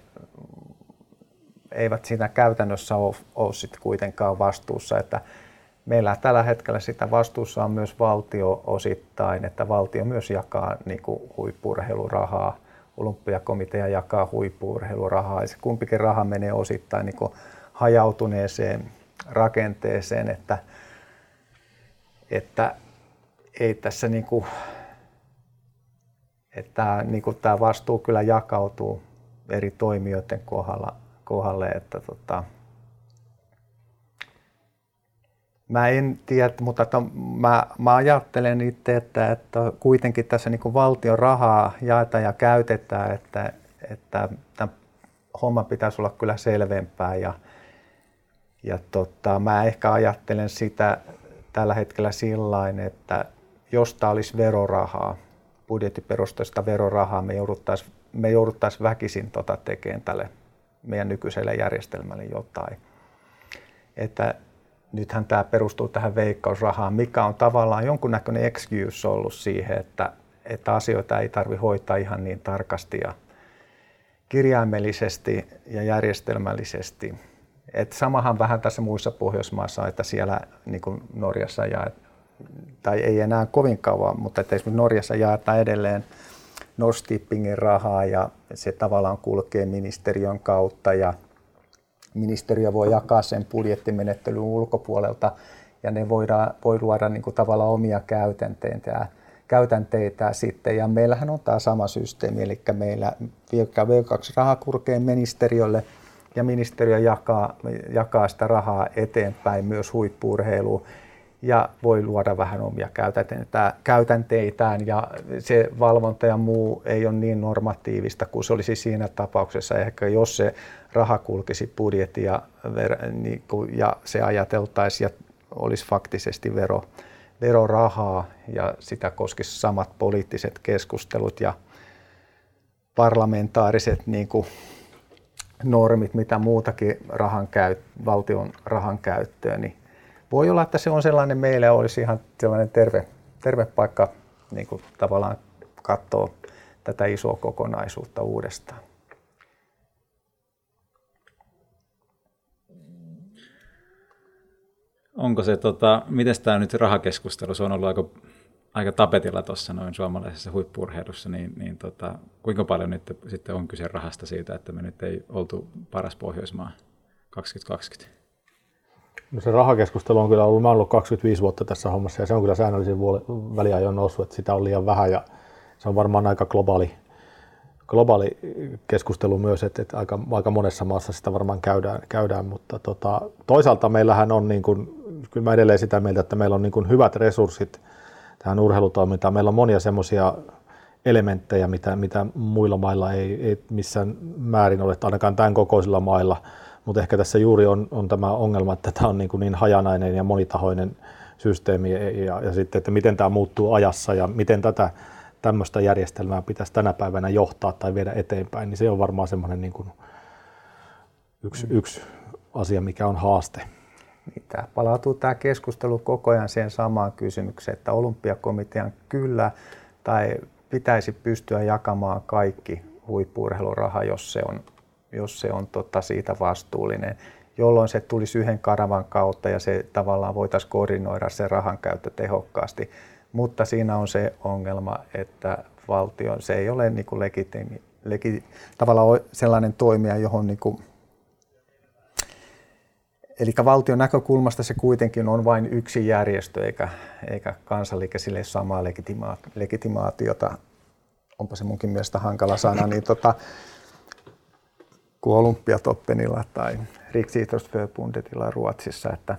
eivät siinä käytännössä ole, ole sit kuitenkaan vastuussa, että meillä tällä hetkellä sitä vastuussa on myös valtio osittain, että valtio myös jakaa niin kuin huippurheilurahaa, olympiakomitea jakaa huippurheilurahaa. Ja se kumpikin raha menee osittain niin kuin hajautuneeseen rakenteeseen, että, että ei tässä niin kuin, että niin kuin tämä vastuu kyllä jakautuu eri toimijoiden kohdalla, kohdalle, että tota, Mä en tiedä, mutta että mä, mä ajattelen itse, että, että kuitenkin tässä niin valtion rahaa jaetaan ja käytetään, että, että tämä homma pitäisi olla kyllä selvempää. Ja, ja tota, mä ehkä ajattelen sitä tällä hetkellä sillain, että jos tämä olisi verorahaa, budjettiperusteista verorahaa, me jouduttaisiin me jouduttais väkisin tota tekemään tälle meidän nykyiselle järjestelmälle jotain. Että nythän tämä perustuu tähän veikkausrahaan, mikä on tavallaan jonkunnäköinen excuse ollut siihen, että, että asioita ei tarvi hoitaa ihan niin tarkasti ja kirjaimellisesti ja järjestelmällisesti. Et samahan vähän tässä muissa Pohjoismaissa, että siellä niin kuin Norjassa ja tai ei enää kovin kauan, mutta että esimerkiksi Norjassa jaetaan edelleen Norstippingin rahaa ja se tavallaan kulkee ministeriön kautta ja ministeriö voi jakaa sen budjettimenettelyn ulkopuolelta ja ne voidaan, voi luoda niin kuin tavallaan omia käytänteitä, käytänteitä sitten. Ja meillähän on tämä sama systeemi, eli meillä V2 raha kurkee ministeriölle ja ministeriö jakaa, jakaa sitä rahaa eteenpäin myös huippuurheiluun ja voi luoda vähän omia käytänteitään ja se valvonta ja muu ei ole niin normatiivista kuin se olisi siinä tapauksessa ehkä jos se raha kulkisi budjetti ja, niin ja se ajateltaisiin ja olisi faktisesti vero, verorahaa ja sitä koskisi samat poliittiset keskustelut ja parlamentaariset niin kuin normit, mitä muutakin rahan käy, valtion rahan käyttöön, niin voi olla, että se on sellainen meille olisi ihan sellainen terve, terve paikka niin kuin tavallaan katsoa tätä isoa kokonaisuutta uudestaan. Onko se, tota, miten tämä nyt rahakeskustelu, se on ollut aika, aika tapetilla tuossa noin suomalaisessa huippurheilussa, niin, niin tota, kuinka paljon nyt sitten on kyse rahasta siitä, että me nyt ei oltu paras Pohjoismaa 2020? No se rahakeskustelu on kyllä ollut, mä ollut 25 vuotta tässä hommassa ja se on kyllä säännöllisin väliajoin noussut, että sitä on liian vähän ja se on varmaan aika globaali, globaali keskustelu myös, että, että aika, aika monessa maassa sitä varmaan käydään, käydään mutta tota, toisaalta meillähän on, niin kuin, kyllä mä edelleen sitä mieltä, että meillä on niin kuin hyvät resurssit tähän urheilutoimintaan. Meillä on monia semmoisia elementtejä, mitä, mitä muilla mailla ei, ei missään määrin ole, ainakaan tämän kokoisilla mailla – mutta ehkä tässä juuri on, on tämä ongelma, että tämä on niin, kuin niin hajanainen ja monitahoinen systeemi ja, ja sitten, että miten tämä muuttuu ajassa ja miten tätä tämmöistä järjestelmää pitäisi tänä päivänä johtaa tai viedä eteenpäin, niin se on varmaan semmoinen niin kuin yksi, yksi asia, mikä on haaste. Niin, tämä palautuu tämä keskustelu koko ajan siihen samaan kysymykseen, että olympiakomitean kyllä tai pitäisi pystyä jakamaan kaikki huippuurheiluraha, jos se on, jos se on tota siitä vastuullinen, jolloin se tulisi yhden karavan kautta ja se tavallaan voitaisiin koordinoida se rahan käyttö tehokkaasti. Mutta siinä on se ongelma, että valtio, se ei ole niin kuin legitiimi, legi, tavallaan sellainen toimija, johon niin kuin Eli valtion näkökulmasta se kuitenkin on vain yksi järjestö, eikä, eikä kansanliike sille samaa legitimaatiota, onpa se munkin mielestä hankala sana, niin tota, kuin Olympiatoppenilla tai Riksidrottsförbundetilla Ruotsissa, että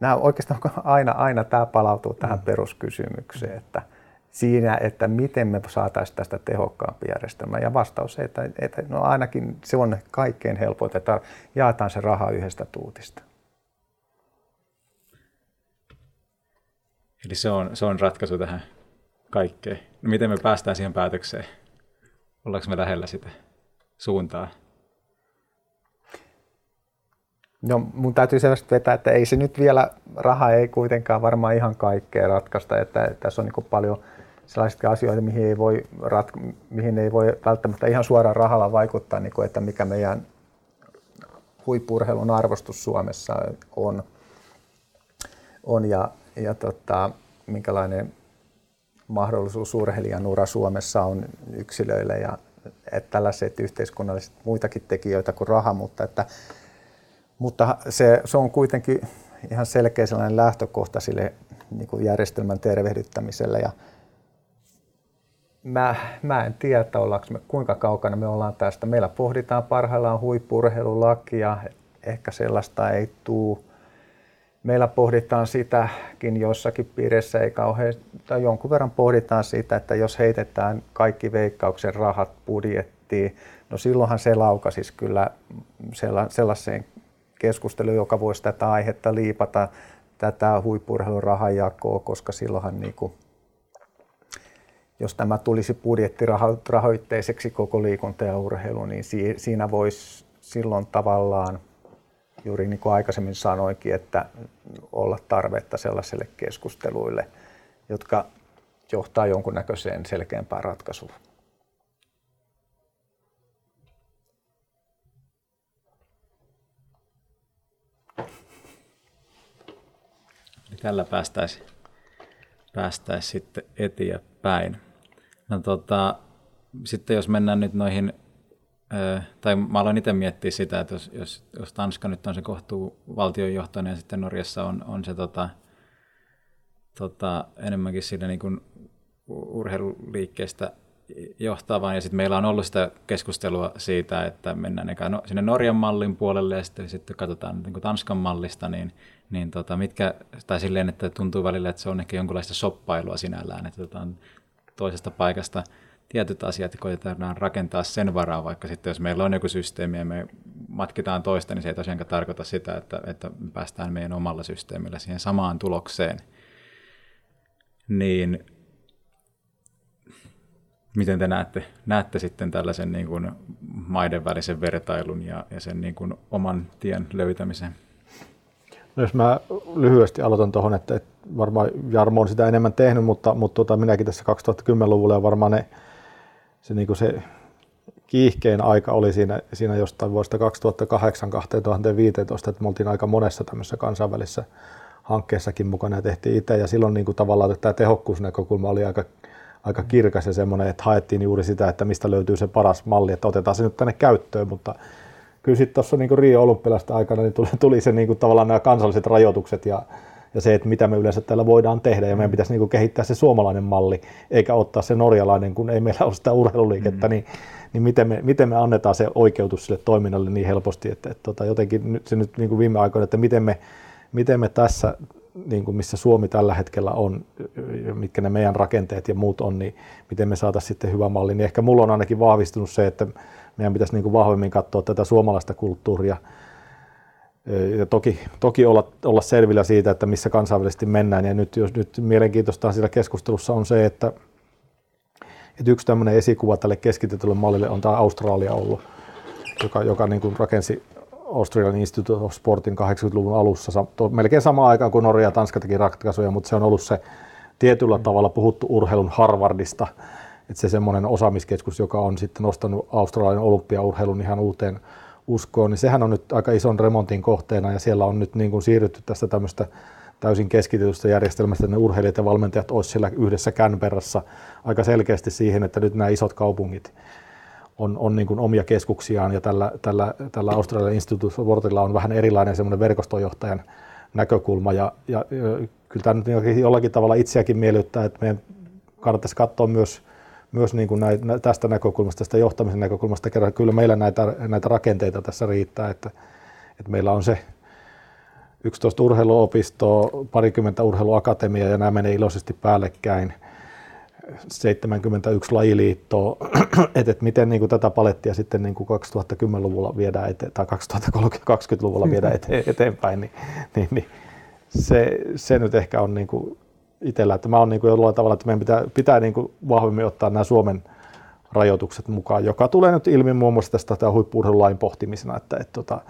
nämä oikeastaan aina, aina tämä palautuu tähän mm. peruskysymykseen, että siinä, että miten me saataisiin tästä tehokkaampi järjestelmä. Ja vastaus se, että, että no ainakin se on kaikkein helpointa, että jaetaan se raha yhdestä tuutista. Eli se on, se on ratkaisu tähän kaikkeen. No miten me päästään siihen päätökseen? Ollaanko me lähellä sitä suuntaa? No mun täytyy selvästi vetää, että ei se nyt vielä, raha ei kuitenkaan varmaan ihan kaikkea ratkaista, että, että tässä on niin paljon sellaisia asioita, mihin ei, voi rat- mihin ei voi välttämättä ihan suoraan rahalla vaikuttaa, niin kuin, että mikä meidän huippurheilun arvostus Suomessa on, on ja, ja tota, minkälainen mahdollisuus urheilijan ura Suomessa on yksilöille ja että tällaiset yhteiskunnalliset muitakin tekijöitä kuin raha, mutta että mutta se, se on kuitenkin ihan selkeä sellainen lähtökohta sille niin kuin järjestelmän tervehdyttämiselle. Ja mä, mä en tiedä, että ollaanko me, kuinka kaukana me ollaan tästä. Meillä pohditaan parhaillaan huippurheilulakia, ehkä sellaista ei tule. Meillä pohditaan sitäkin jossakin piirissä, ei kauhean, tai jonkun verran pohditaan sitä, että jos heitetään kaikki veikkauksen rahat budjettiin, no silloinhan se laukasisi kyllä sellaiseen keskustelu, joka voisi tätä aihetta liipata, tätä huippurheilun rahajakoa, koska silloinhan niin kuin, jos tämä tulisi budjettirahoitteiseksi koko liikunta ja urheilu, niin siinä voisi silloin tavallaan, juuri niin kuin aikaisemmin sanoinkin, että olla tarvetta sellaiselle keskusteluille, jotka johtaa jonkunnäköiseen selkeämpään ratkaisuun. tällä päästäisiin päästäisi sitten eteenpäin. No, tota, sitten jos mennään nyt noihin, tai mä aloin itse miettiä sitä, että jos, jos, jos Tanska nyt on se kohtuu valtionjohtoinen ja sitten Norjassa on, on se tota, tota, enemmänkin siinä niin kuin urheiluliikkeestä johtavaan. Ja sitten meillä on ollut sitä keskustelua siitä, että mennään eka no, sinne Norjan mallin puolelle ja sitten, sitten katsotaan niin kuin Tanskan mallista, niin, niin tota, mitkä, tai silleen, että tuntuu välillä, että se on ehkä jonkunlaista soppailua sinällään, että otetaan toisesta paikasta tietyt asiat ja koitetaan rakentaa sen varaa, vaikka sitten jos meillä on joku systeemi ja me matkitaan toista, niin se ei tosiaankaan tarkoita sitä, että, että päästään meidän omalla systeemillä siihen samaan tulokseen. Niin miten te näette, näette sitten tällaisen niin kuin maiden välisen vertailun ja, ja sen niin kuin oman tien löytämisen? No jos mä lyhyesti aloitan tuohon, että, että varmaan Jarmo on sitä enemmän tehnyt, mutta, mutta tota, minäkin tässä 2010-luvulla ja varmaan ne, se, niin se kiihkein aika oli siinä, siinä jostain vuodesta 2008-2015, että me oltiin aika monessa tämmöisessä kansainvälisessä hankkeessakin mukana ja tehtiin itse. Ja silloin niin kuin tavallaan tämä tehokkuusnäkökulma oli aika aika kirkas ja semmoinen, että haettiin juuri sitä, että mistä löytyy se paras malli, että otetaan se nyt tänne käyttöön, mutta kyllä sitten tuossa niin Rio Olympialaista aikana niin tuli, tuli se niin kuin, tavallaan nämä kansalliset rajoitukset ja, ja se, että mitä me yleensä täällä voidaan tehdä ja meidän pitäisi niin kuin kehittää se suomalainen malli, eikä ottaa se norjalainen, kun ei meillä ole sitä urheiluliikettä, mm. niin, niin miten, me, miten me annetaan se oikeutus sille toiminnalle niin helposti, että, että, että jotenkin se nyt niin kuin viime aikoina, että miten me, miten me tässä niin kuin missä Suomi tällä hetkellä on, mitkä ne meidän rakenteet ja muut on, niin miten me saataisiin sitten hyvä malli. Niin ehkä mulla on ainakin vahvistunut se, että meidän pitäisi niin kuin vahvemmin katsoa tätä suomalaista kulttuuria. Ja toki, toki olla, olla selvillä siitä, että missä kansainvälisesti mennään. Ja nyt, jos, nyt mielenkiintoista siellä keskustelussa on se, että, että yksi tämmöinen esikuva tälle keskitetylle mallille on tämä Australia ollut, joka, joka niin kuin rakensi Australian Institute of Sportin 80-luvun alussa, melkein samaan aikaan kuin Norja ja Tanska teki ratkaisuja, mutta se on ollut se tietyllä tavalla puhuttu urheilun Harvardista, että se semmoinen osaamiskeskus, joka on sitten nostanut Australian olympiaurheilun ihan uuteen uskoon, niin sehän on nyt aika ison remontin kohteena ja siellä on nyt niin kuin siirrytty tästä tämmöistä täysin keskitetystä järjestelmästä, että ne urheilijat ja valmentajat olisivat siellä yhdessä Canberrassa aika selkeästi siihen, että nyt nämä isot kaupungit on, on niin kuin omia keskuksiaan ja tällä, tällä, tällä Australian Institute Sportilla on vähän erilainen semmoinen verkostojohtajan näkökulma ja, ja, ja kyllä tämä nyt jollakin tavalla itseäkin miellyttää, että meidän kannattaisi katsoa myös myös niin kuin näitä, tästä näkökulmasta, tästä johtamisen näkökulmasta kerran, kyllä meillä näitä, näitä rakenteita tässä riittää, että, että meillä on se 11 urheiluopistoa, parikymmentä urheiluakatemiaa ja nämä menee iloisesti päällekkäin. 71 lajiliittoa, *clears throat* että, että miten niin kuin tätä palettia sitten niin kuin 2010-luvulla viedään eteen, tai 2020-luvulla viedään eteen, eteenpäin, niin, niin, niin se, se nyt ehkä on niin kuin itsellä, että mä oon niin kuin jollain tavalla, että meidän pitää, pitää niin kuin vahvemmin ottaa nämä Suomen rajoitukset mukaan, joka tulee nyt ilmi muun muassa tästä huippuurheilulain pohtimisena, että, että tota,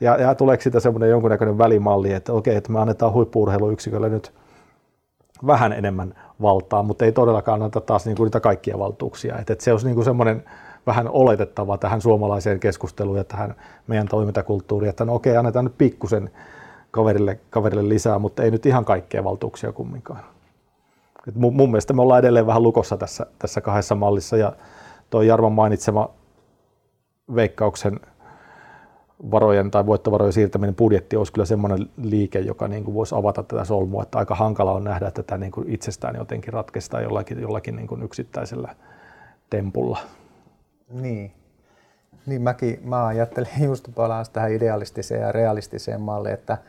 ja, ja tuleeko siitä semmoinen jonkunnäköinen välimalli, että okei, että me annetaan huippuurheiluyksikölle nyt vähän enemmän valtaa, mutta ei todellakaan anneta taas niin kuin niitä kaikkia valtuuksia. Että, että se olisi niin kuin semmoinen vähän oletettava tähän suomalaiseen keskusteluun ja tähän meidän toimintakulttuuriin, että no okei, annetaan nyt pikkusen kaverille, kaverille lisää, mutta ei nyt ihan kaikkea valtuuksia kumminkaan. Et mun, mun mielestä me ollaan edelleen vähän lukossa tässä, tässä kahdessa mallissa ja tuo Jarvan mainitsema veikkauksen varojen tai voittovarojen siirtäminen budjetti olisi kyllä semmoinen liike, joka niin kuin voisi avata tätä solmua, että aika hankala on nähdä, että tätä niin kuin itsestään jotenkin ratkaistaan jollakin, jollakin niin kuin yksittäisellä tempulla. Niin. Niin mäkin, mä ajattelin *laughs* just palaan tähän idealistiseen ja realistiseen malliin, että –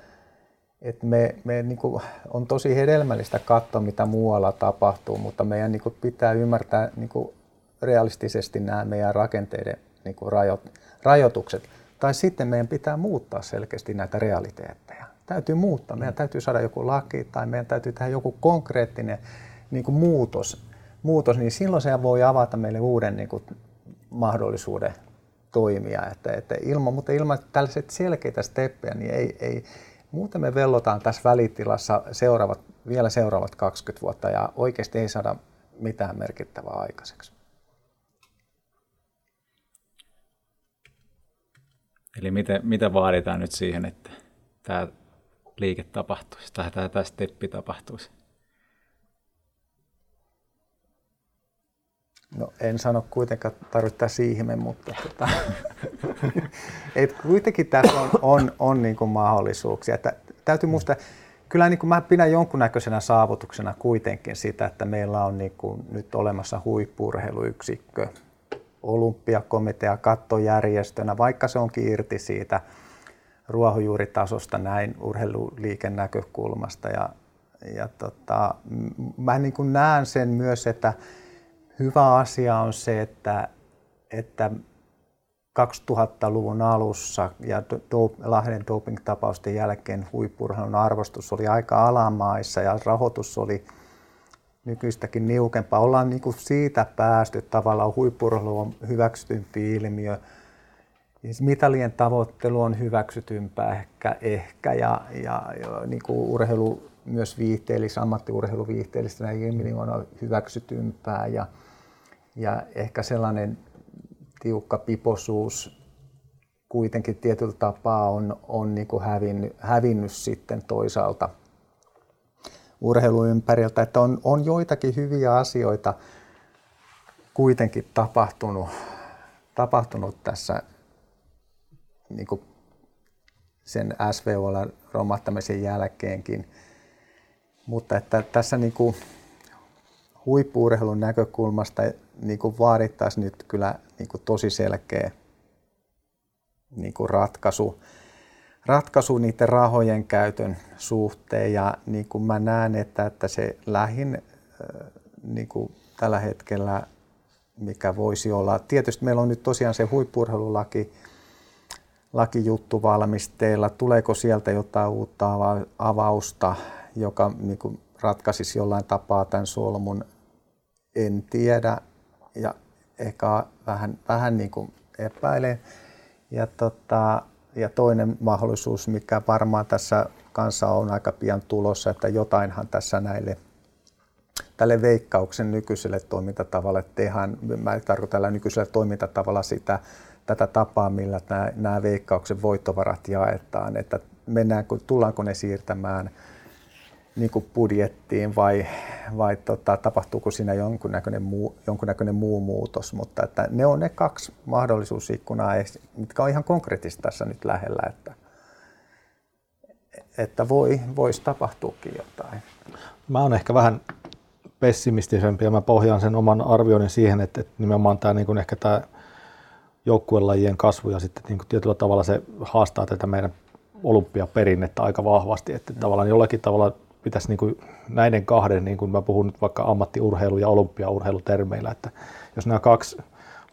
et me, me niin kuin, on tosi hedelmällistä katsoa, mitä muualla tapahtuu, mutta meidän niin kuin, pitää ymmärtää niin kuin, realistisesti nämä meidän rakenteiden niin kuin, rajo, rajoitukset. Tai sitten meidän pitää muuttaa selkeästi näitä realiteetteja. Täytyy muuttaa. Meidän täytyy saada joku laki tai meidän täytyy tehdä joku konkreettinen niin kuin, muutos, muutos, niin silloin se voi avata meille uuden niin kuin, mahdollisuuden toimia. Että, että ilman, mutta ilman tällaiset selkeitä steppejä, niin ei, ei, Muuten me vellotaan tässä välitilassa seuraavat, vielä seuraavat 20 vuotta ja oikeasti ei saada mitään merkittävää aikaiseksi. Eli mitä, mitä vaaditaan nyt siihen, että tämä liike tapahtuisi tai tämä, tämä steppi tapahtuisi? No en sano kuitenkaan tarvittaa siihen, mutta tota, *laughs* et kuitenkin tässä on, on, on niin kuin mahdollisuuksia. Että täytyy muistaa, kyllä niin kuin mä pidän jonkunnäköisenä saavutuksena kuitenkin sitä, että meillä on niin kuin nyt olemassa huippurheiluyksikkö, olympiakomitea kattojärjestönä, vaikka se onkin irti siitä ruohonjuuritasosta näin urheiluliiken näkökulmasta. Ja, ja tota, mä niin kuin näen sen myös, että hyvä asia on se, että, että 2000-luvun alussa ja do, Lahden doping-tapausten jälkeen huippurheilun arvostus oli aika alamaissa ja rahoitus oli nykyistäkin niukempaa. Ollaan niin kuin siitä päästy tavallaan huippurheilu on hyväksytympi ilmiö. Mitalien tavoittelu on hyväksytympää ehkä, ehkä ja, ja, ja niin kuin urheilu myös viihteellistä, ammattiurheiluviihteellistä ilmiö on hyväksytympää ja, ja ehkä sellainen tiukka piposuus kuitenkin tietyllä tapaa on, on niin kuin hävinnyt, hävinnyt sitten toisaalta urheiluympärillä, että on, on joitakin hyviä asioita kuitenkin tapahtunut, tapahtunut tässä niin kuin sen SVOlla romahtamisen jälkeenkin. Mutta että tässä niin kuin huippuurheilun näkökulmasta niin kuin vaadittaisiin nyt kyllä niin kuin tosi selkeä niin kuin ratkaisu, ratkaisu niiden rahojen käytön suhteen. Ja niin kuin mä näen, että, että se lähin niin kuin tällä hetkellä, mikä voisi olla. Tietysti meillä on nyt tosiaan se huippurheilulaki, lakijuttu valmisteilla, tuleeko sieltä jotain uutta avausta, joka niin kuin ratkaisisi jollain tapaa tämän solmun, en tiedä ja ehkä vähän, vähän niin kuin epäilen. Ja, tota, ja toinen mahdollisuus, mikä varmaan tässä kanssa on aika pian tulossa, että jotainhan tässä näille tälle veikkauksen nykyiselle toimintatavalle tehdään. Mä tarkoitan tällä nykyisellä toimintatavalla sitä, tätä tapaa, millä nämä, nämä veikkauksen voittovarat jaetaan, että mennäänkö, tullaanko ne siirtämään niin kuin budjettiin vai, vai tota, tapahtuuko siinä jonkunnäköinen muu, jonkunnäköinen muu muutos, mutta että ne on ne kaksi mahdollisuusikkunaa, mitkä on ihan konkreettisesti tässä nyt lähellä, että, että voi, voisi tapahtuukin jotain. Mä oon ehkä vähän pessimistisempi ja mä pohjaan sen oman arvioinnin siihen, että, että nimenomaan tämä niin ehkä tämä joukkuelajien kasvu ja sitten niin tietyllä tavalla se haastaa tätä meidän olympiaperinnettä aika vahvasti, että tavallaan jollakin tavalla pitäisi niin kuin näiden kahden, niin kuin mä puhun nyt vaikka ammattiurheilu ja olympiaurheilutermeillä, että jos nämä kaksi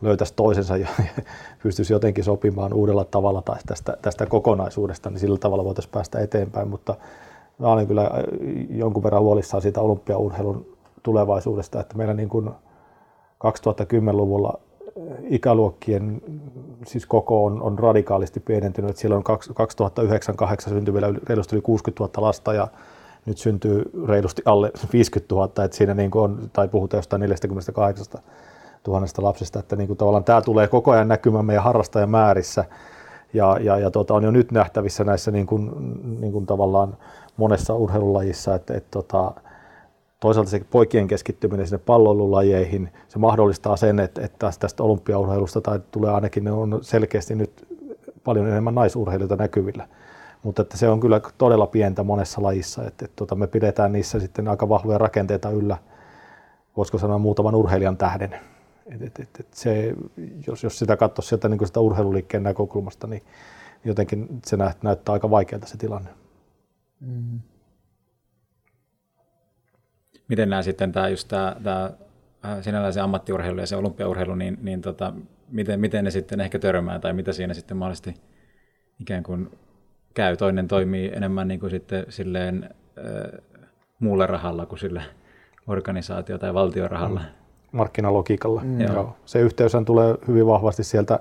löytäisi toisensa ja *laughs* pystyisi jotenkin sopimaan uudella tavalla tai tästä, tästä kokonaisuudesta, niin sillä tavalla voitaisiin päästä eteenpäin, mutta mä olen kyllä jonkun verran huolissaan siitä olympiaurheilun tulevaisuudesta, että meillä niin kuin 2010-luvulla ikäluokkien siis koko on, on radikaalisti pienentynyt. Siellä on 2009-2008 syntyi vielä reilusti yli 60 000 lasta ja nyt syntyy reilusti alle 50 000, että siinä niin on, tai puhutaan jostain 48 000 lapsesta, että niin kuin tavallaan tämä tulee koko ajan näkymään meidän harrastajamäärissä ja, ja, ja tota, on jo nyt nähtävissä näissä niin kuin, niin kuin tavallaan monessa urheilulajissa, että, että tota, toisaalta se poikien keskittyminen sinne palloilulajeihin, se mahdollistaa sen, että, että tästä olympiaurheilusta tai tulee ainakin ne on selkeästi nyt paljon enemmän naisurheilijoita näkyvillä. Mutta että se on kyllä todella pientä monessa lajissa, että, että tota, me pidetään niissä sitten aika vahvoja rakenteita yllä, voisiko sanoa muutaman urheilijan tähden. Et, et, et, et se, jos, jos sitä katsoisi sieltä niin sitä urheiluliikkeen näkökulmasta, niin jotenkin se näyttää aika vaikealta se tilanne. Mm miten nämä sitten tämä just tämä, tämä äh, sinällään se ammattiurheilu ja se olympiaurheilu, niin, niin tota, miten, miten ne sitten ehkä törmää tai mitä siinä sitten mahdollisesti ikään kuin käy. Toinen toimii enemmän niin kuin sitten silleen äh, muulla rahalla kuin sillä organisaatio- tai valtiorahalla. Mm. Markkinalogiikalla. Mm. Joo. Se yhteyshän tulee hyvin vahvasti sieltä,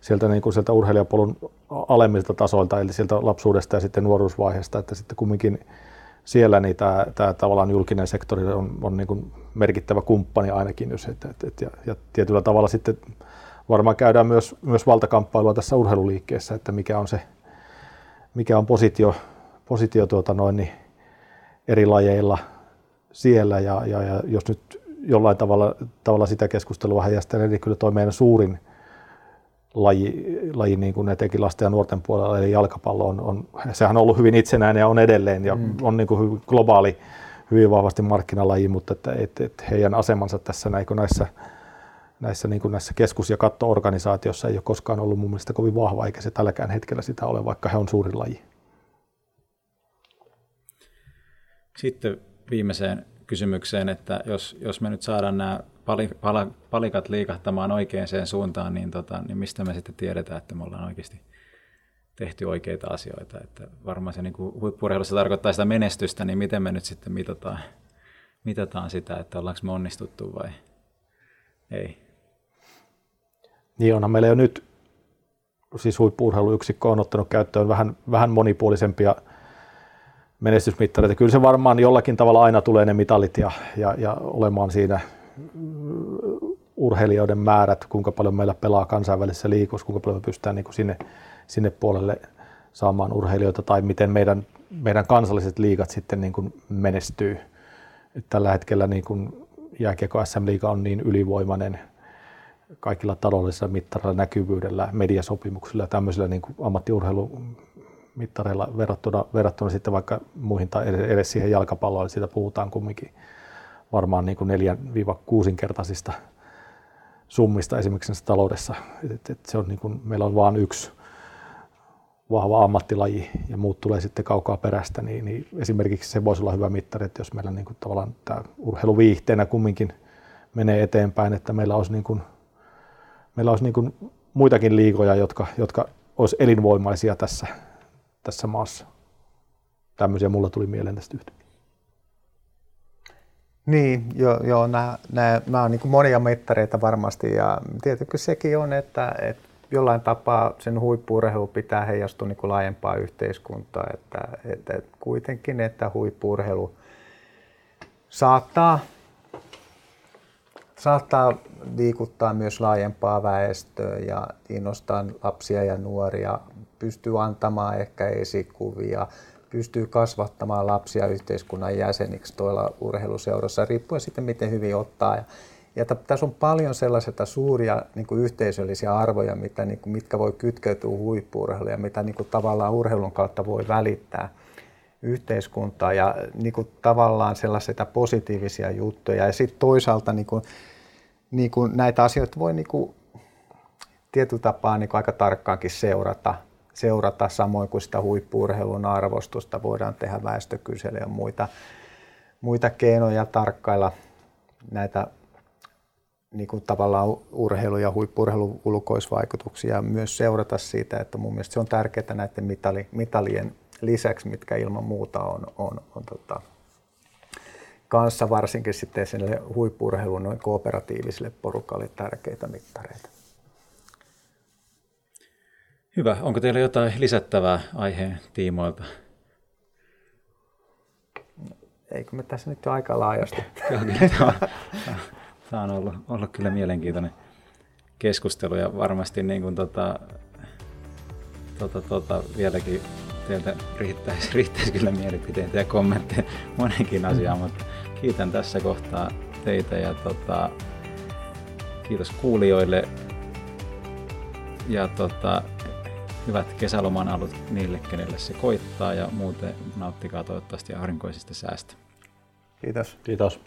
sieltä, niin kuin sieltä urheilijapolun alemmilta tasoilta, eli sieltä lapsuudesta ja sitten nuoruusvaiheesta, että sitten kumminkin siellä niin tämä, tämä tavallaan julkinen sektori on, on niin kuin merkittävä kumppani ainakin. Jos, et, et, et, ja, ja tietyllä tavalla sitten varmaan käydään myös, myös valtakamppailua tässä urheiluliikkeessä, että mikä on se mikä on positio, positio tuota noin, niin eri lajeilla siellä ja, ja, ja jos nyt jollain tavalla, tavalla sitä keskustelua heijastelen, niin kyllä tuo meidän suurin laji, laji niin kuin etenkin lasten ja nuorten puolella, eli jalkapallo on, on, sehän on ollut hyvin itsenäinen ja on edelleen ja mm. on niin kuin globaali, hyvin vahvasti markkinalaji, mutta että, että, että heidän asemansa tässä näissä, näissä, niin kuin näissä keskus- ja katto-organisaatiossa ei ole koskaan ollut mun mielestä kovin vahva, eikä se tälläkään hetkellä sitä ole, vaikka he on suurin laji. Sitten viimeiseen kysymykseen, että jos, jos me nyt saadaan nämä pali, pala, palikat liikahtamaan oikeaan suuntaan, niin, tota, niin mistä me sitten tiedetään, että me ollaan oikeasti tehty oikeita asioita. Että varmaan se niin huippurheilussa tarkoittaa sitä menestystä, niin miten me nyt sitten mitataan, mitataan sitä, että ollaanko me onnistuttu vai ei. Niin onhan meillä jo nyt, siis huippurheiluyksikkö on ottanut käyttöön vähän, vähän monipuolisempia menestysmittareita. Kyllä se varmaan jollakin tavalla aina tulee ne mitalit ja, ja, ja olemaan siinä urheilijoiden määrät, kuinka paljon meillä pelaa kansainvälisessä liikossa, kuinka paljon me pystytään niin kuin sinne, sinne puolelle saamaan urheilijoita tai miten meidän, meidän kansalliset liigat sitten niin kuin menestyy. Et tällä hetkellä niin kuin jääkiekko SM-liiga on niin ylivoimainen kaikilla taloudellisilla mittareilla, näkyvyydellä, mediasopimuksilla ja tämmöisillä niin kuin ammattiurheilumittareilla verrattuna, verrattuna sitten vaikka muihin tai edes siihen jalkapalloon, siitä puhutaan kumminkin varmaan niin kuin neljän viiva kuusinkertaisista summista esimerkiksi taloudessa. Et, et se on niin kuin, meillä on vain yksi vahva ammattilaji ja muut tulee sitten kaukaa perästä, niin, niin esimerkiksi se voisi olla hyvä mittari, että jos meillä niin kuin tavallaan tämä urheiluviihteenä kumminkin menee eteenpäin, että meillä olisi, niin kuin, meillä olisi niin kuin muitakin liikoja, jotka, jotka olisi elinvoimaisia tässä, tässä maassa. Tämmöisiä mulla tuli mieleen tästä yhtä. Niin, joo, joo nämä, nämä, nämä on niin monia mittareita varmasti ja tietenkin sekin on, että, että jollain tapaa sen huippuurheilu pitää heijastua niin laajempaa yhteiskuntaa, että, että, kuitenkin, että huippuurheilu saattaa, saattaa liikuttaa myös laajempaa väestöä ja innostaa lapsia ja nuoria, pystyy antamaan ehkä esikuvia, pystyy kasvattamaan lapsia yhteiskunnan jäseniksi tuolla urheiluseurassa, riippuen sitten miten hyvin ottaa. Ja, ja tässä on paljon sellaisia suuria niin kuin yhteisöllisiä arvoja, mitä, niin kuin, mitkä voi kytkeytyä huippuurheiluun ja mitä niin kuin, tavallaan urheilun kautta voi välittää yhteiskuntaa ja niin kuin, tavallaan sellaisia positiivisia juttuja. Ja sitten toisaalta niin kuin, niin kuin näitä asioita voi niin kuin, tietyllä tapaa niin kuin aika tarkkaankin seurata, seurata, samoin kuin sitä huippuurheilun arvostusta. Voidaan tehdä väestökyselyjä ja muita, muita keinoja tarkkailla näitä niin kuin tavallaan urheilu- ja huippurheilun ulkoisvaikutuksia ja myös seurata siitä, että mun mielestä se on tärkeää näiden mitali, mitalien lisäksi, mitkä ilman muuta on, on, on tota, kanssa varsinkin sitten sinne huippurheilun noin kooperatiivisille porukalle tärkeitä mittareita. Hyvä. Onko teillä jotain lisättävää aiheen tiimoilta? Eikö me tässä nyt aika laajasti? *laughs* Tämä on ollut, ollut kyllä mielenkiintoinen keskustelu ja varmasti niin kuin tota, tota, tota, vieläkin teiltä riittäisi, riittäisi kyllä mielipiteitä ja kommentteja monenkin asiaan, mutta kiitän tässä kohtaa teitä ja tota, kiitos kuulijoille ja tota, hyvät kesäloman alut niille, kenelle se koittaa ja muuten nauttikaa toivottavasti aurinkoisista säästä. Kiitos. Kiitos.